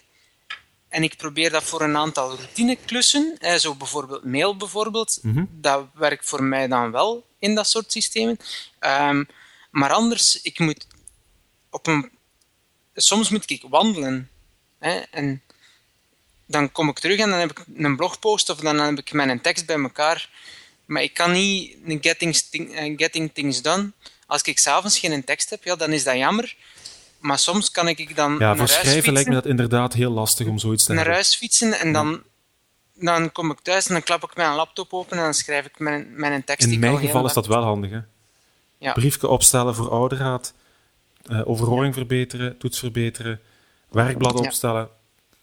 En ik probeer dat voor een aantal routineklussen, hè, zo bijvoorbeeld mail bijvoorbeeld. Mhm. Dat werkt voor mij dan wel in dat soort systemen. Ehm, maar anders, ik moet op een soms moet ik wandelen. Hè, en dan kom ik terug en dan heb ik een blogpost of dan heb ik mijn tekst bij elkaar. Maar ik kan niet getting, getting things done. Als ik s'avonds geen tekst heb, ja, dan is dat jammer. Maar soms kan ik dan Ja, naar voor schrijven lijkt me dat inderdaad heel lastig om zoiets te naar hebben. huis fietsen en dan, dan kom ik thuis en dan klap ik mijn laptop open en dan schrijf ik mijn, mijn tekst. die In mijn geval is dat wel handig. Hè? Ja. Briefje opstellen voor ouderraad, eh overhoring verbeteren, toets verbeteren, werkblad opstellen.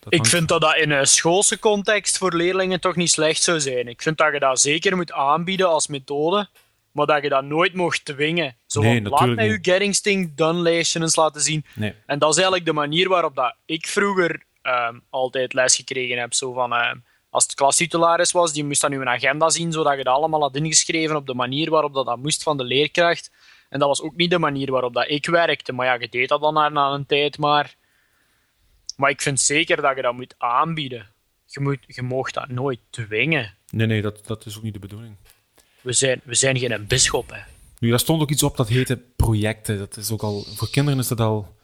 Dat Ik vind dat dat in een schoolse context voor leerlingen toch niet slecht zou zijn. Ik vind dat je dat zeker moet aanbieden als methode, maar dat je dat nooit mocht dwingen. Zo Nee, van, laat mij je Getting Things Done lijstje eens laten zien. Nee. En dat is eigenlijk de manier waarop dat ik vroeger ehm, altijd les gekregen heb. Zo van, ehm, als het klastitularis was, die moest dan nu een agenda zien, zodat je dat allemaal had ingeschreven op de manier waarop dat, dat moest van de leerkracht. En dat was ook niet de manier waarop dat ik werkte. Maar ja, je deed dat dan na, een tijd maar. Maar ik vind zeker dat je dat moet aanbieden. Je, moet, je mag dat nooit dwingen. Nee, nee, dat, dat is ook niet de bedoeling. We zijn, we zijn geen bisschop, hè. Nu, daar stond ook iets op dat heette projecten. Dat is ook al, voor kinderen is dat al.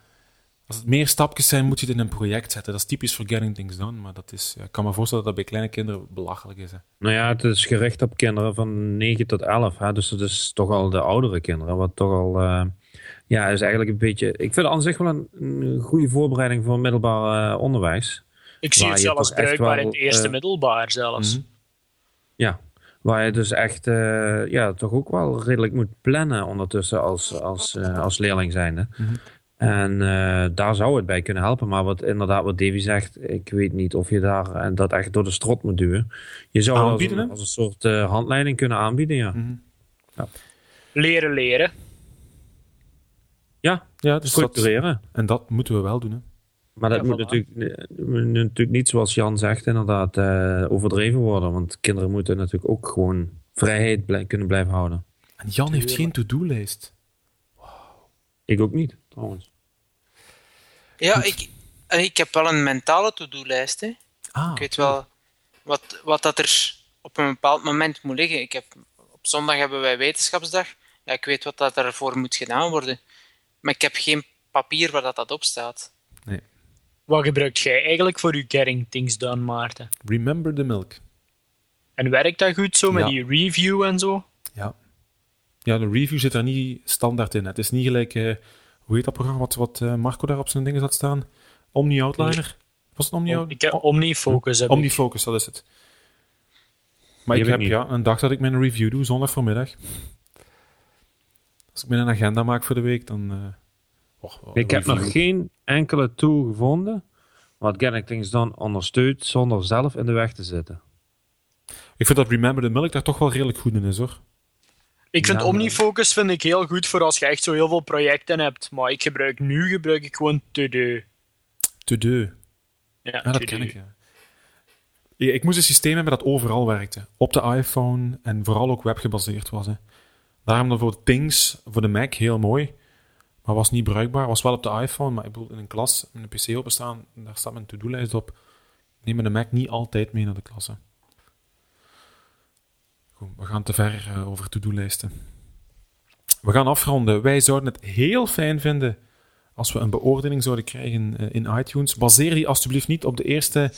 Als het meer stapjes zijn, moet je het in een project zetten. Dat is typisch voor Getting Things Done, maar dat is, ja, ik kan me voorstellen dat dat bij kleine kinderen belachelijk is. Hè. Nou ja, het is gericht op kinderen van 9 tot 11. Hè? Dus het is toch al de oudere kinderen. Wat toch al. eh, ja, is eigenlijk een beetje. Ik vind het aan zich wel een, een goede voorbereiding voor middelbaar eh, onderwijs. Ik zie Waar het je zelfs bruikbaar wel, in het eerste eh, middelbaar zelfs. Mhm. Ja. Waar je dus echt. eh, ja, toch ook wel redelijk moet plannen ondertussen als, als, eh, als leerling zijnde. Mhm. En eh, daar zou het bij kunnen helpen. Maar wat inderdaad, wat Davy zegt, ik weet niet of je daar en dat echt door de strot moet duwen. Je zou als een, als een soort eh, handleiding kunnen aanbieden, ja. Mhm. Leren, leren. Ja, Ja, dus dat, structureren. en dat moeten we wel doen. Hè. Maar dat Ja, moet natuurlijk, eh, natuurlijk niet, zoals Jan zegt, inderdaad eh, overdreven worden. Want kinderen moeten natuurlijk ook gewoon vrijheid blij- kunnen blijven houden. En Jan heeft geen to-do-lijst. Ik ook niet, trouwens. Ja, ik, eh, ik heb wel een mentale to-do-lijst. hè. Ah, Ik weet wel wat, wat dat er op een bepaald moment moet liggen. Ik heb, op zondag hebben wij wetenschapsdag. Ja, ik weet wat dat ervoor moet gedaan worden. Maar ik heb geen papier waar dat, dat op staat. nee. Wat gebruikt jij eigenlijk voor je Getting Things Done, Maarten? Remember the milk. En werkt dat goed zo met Ja. die review en zo? Ja. Ja, de review zit er niet standaard in. Het is niet gelijk, eh, hoe heet dat programma wat, wat eh, Marco daar op zijn dingen zat staan? Omni Outliner? Was het Omni Ik Outliner? heb OmniFocus. Heb ik. Omnifocus, dat is het. Maar Die ik heb ja, een dag dat ik mijn review doe, zondag voormiddag. Als ik mijn agenda maak voor de week, dan... eh, Ik heb nog geen enkele tool gevonden wat Getting Things Done ondersteunt zonder zelf in de weg te zitten. Ik vind dat Remember the Milk daar toch wel redelijk goed in is, hoor. Ik vind Ja, OmniFocus vind ik heel goed voor als je echt zo heel veel projecten hebt. Maar ik gebruik nu gebruik ik gewoon To-Do. To do. Ja, dat ken ik, ja. Ja, Ik moest een systeem hebben dat overal werkte. Op de iPhone en vooral ook webgebaseerd was. Hè. Daarom dan voor Things, voor de Mac, heel mooi. Maar was niet bruikbaar. Was wel op de iPhone, maar ik bedoel, in een klas, met een PC openstaan, daar staat mijn to-do-lijst op. Neem mijn Mac niet altijd mee naar de klas. hè. Goed, we gaan te ver eh, over to-do-lijsten. We gaan afronden. Wij zouden het heel fijn vinden als we een beoordeling zouden krijgen eh, in iTunes. Baseer die alsjeblieft niet op de eerste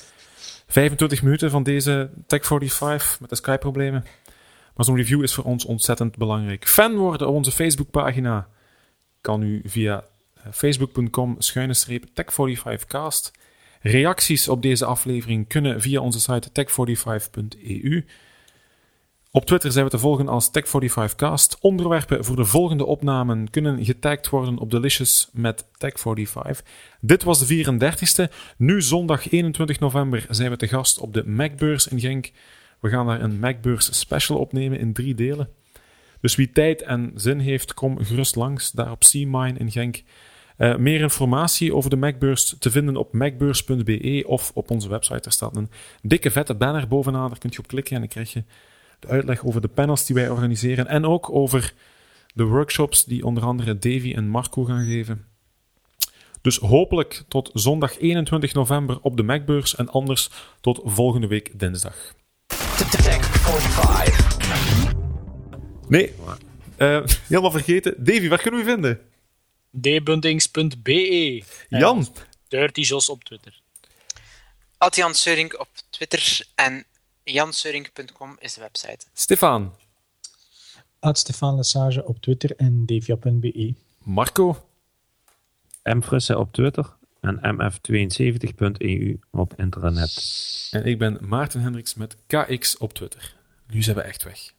25 minuten van deze Tech45 met de Skype-problemen. Maar zo'n review is voor ons ontzettend belangrijk. Fan worden op onze Facebookpagina kan u via eh, facebook.com tech45cast. Reacties op deze aflevering kunnen via onze site tech45.eu. Op Twitter zijn we te volgen als Tech45cast. Onderwerpen voor de volgende opnamen kunnen getagd worden op Delicious met Tech45. Dit was de 34ste. Nu zondag 21 november zijn we te gast op de Macbeurs in Genk. We gaan daar een Macbeurs special opnemen in drie delen. Dus wie tijd en zin heeft, kom gerust langs daar op C-Mine in Genk. Eh, meer informatie over de Macbeurs te vinden op macbeurs.be of op onze website. Er staat een dikke vette banner bovenaan, daar kun je op klikken en dan krijg je de uitleg over de panels die wij organiseren en ook over de workshops die onder andere Davy en Marco gaan geven. Dus hopelijk tot zondag 21 november op de Macbeurs en anders tot volgende week dinsdag. Tech 45. Nee, eh, helemaal vergeten. Davy, waar kunnen we vinden? dbuntings.be. Jan, Dirty Jos op Twitter. At Jan Seuring op Twitter en janseuring.com is de website. Stefan, At Stefan Lesage op Twitter en devia.be. Marco, Mfrisse op Twitter en mf72.eu op internet. en ik ben Maarten Hendricks met KX op Twitter. Nu zijn we echt weg.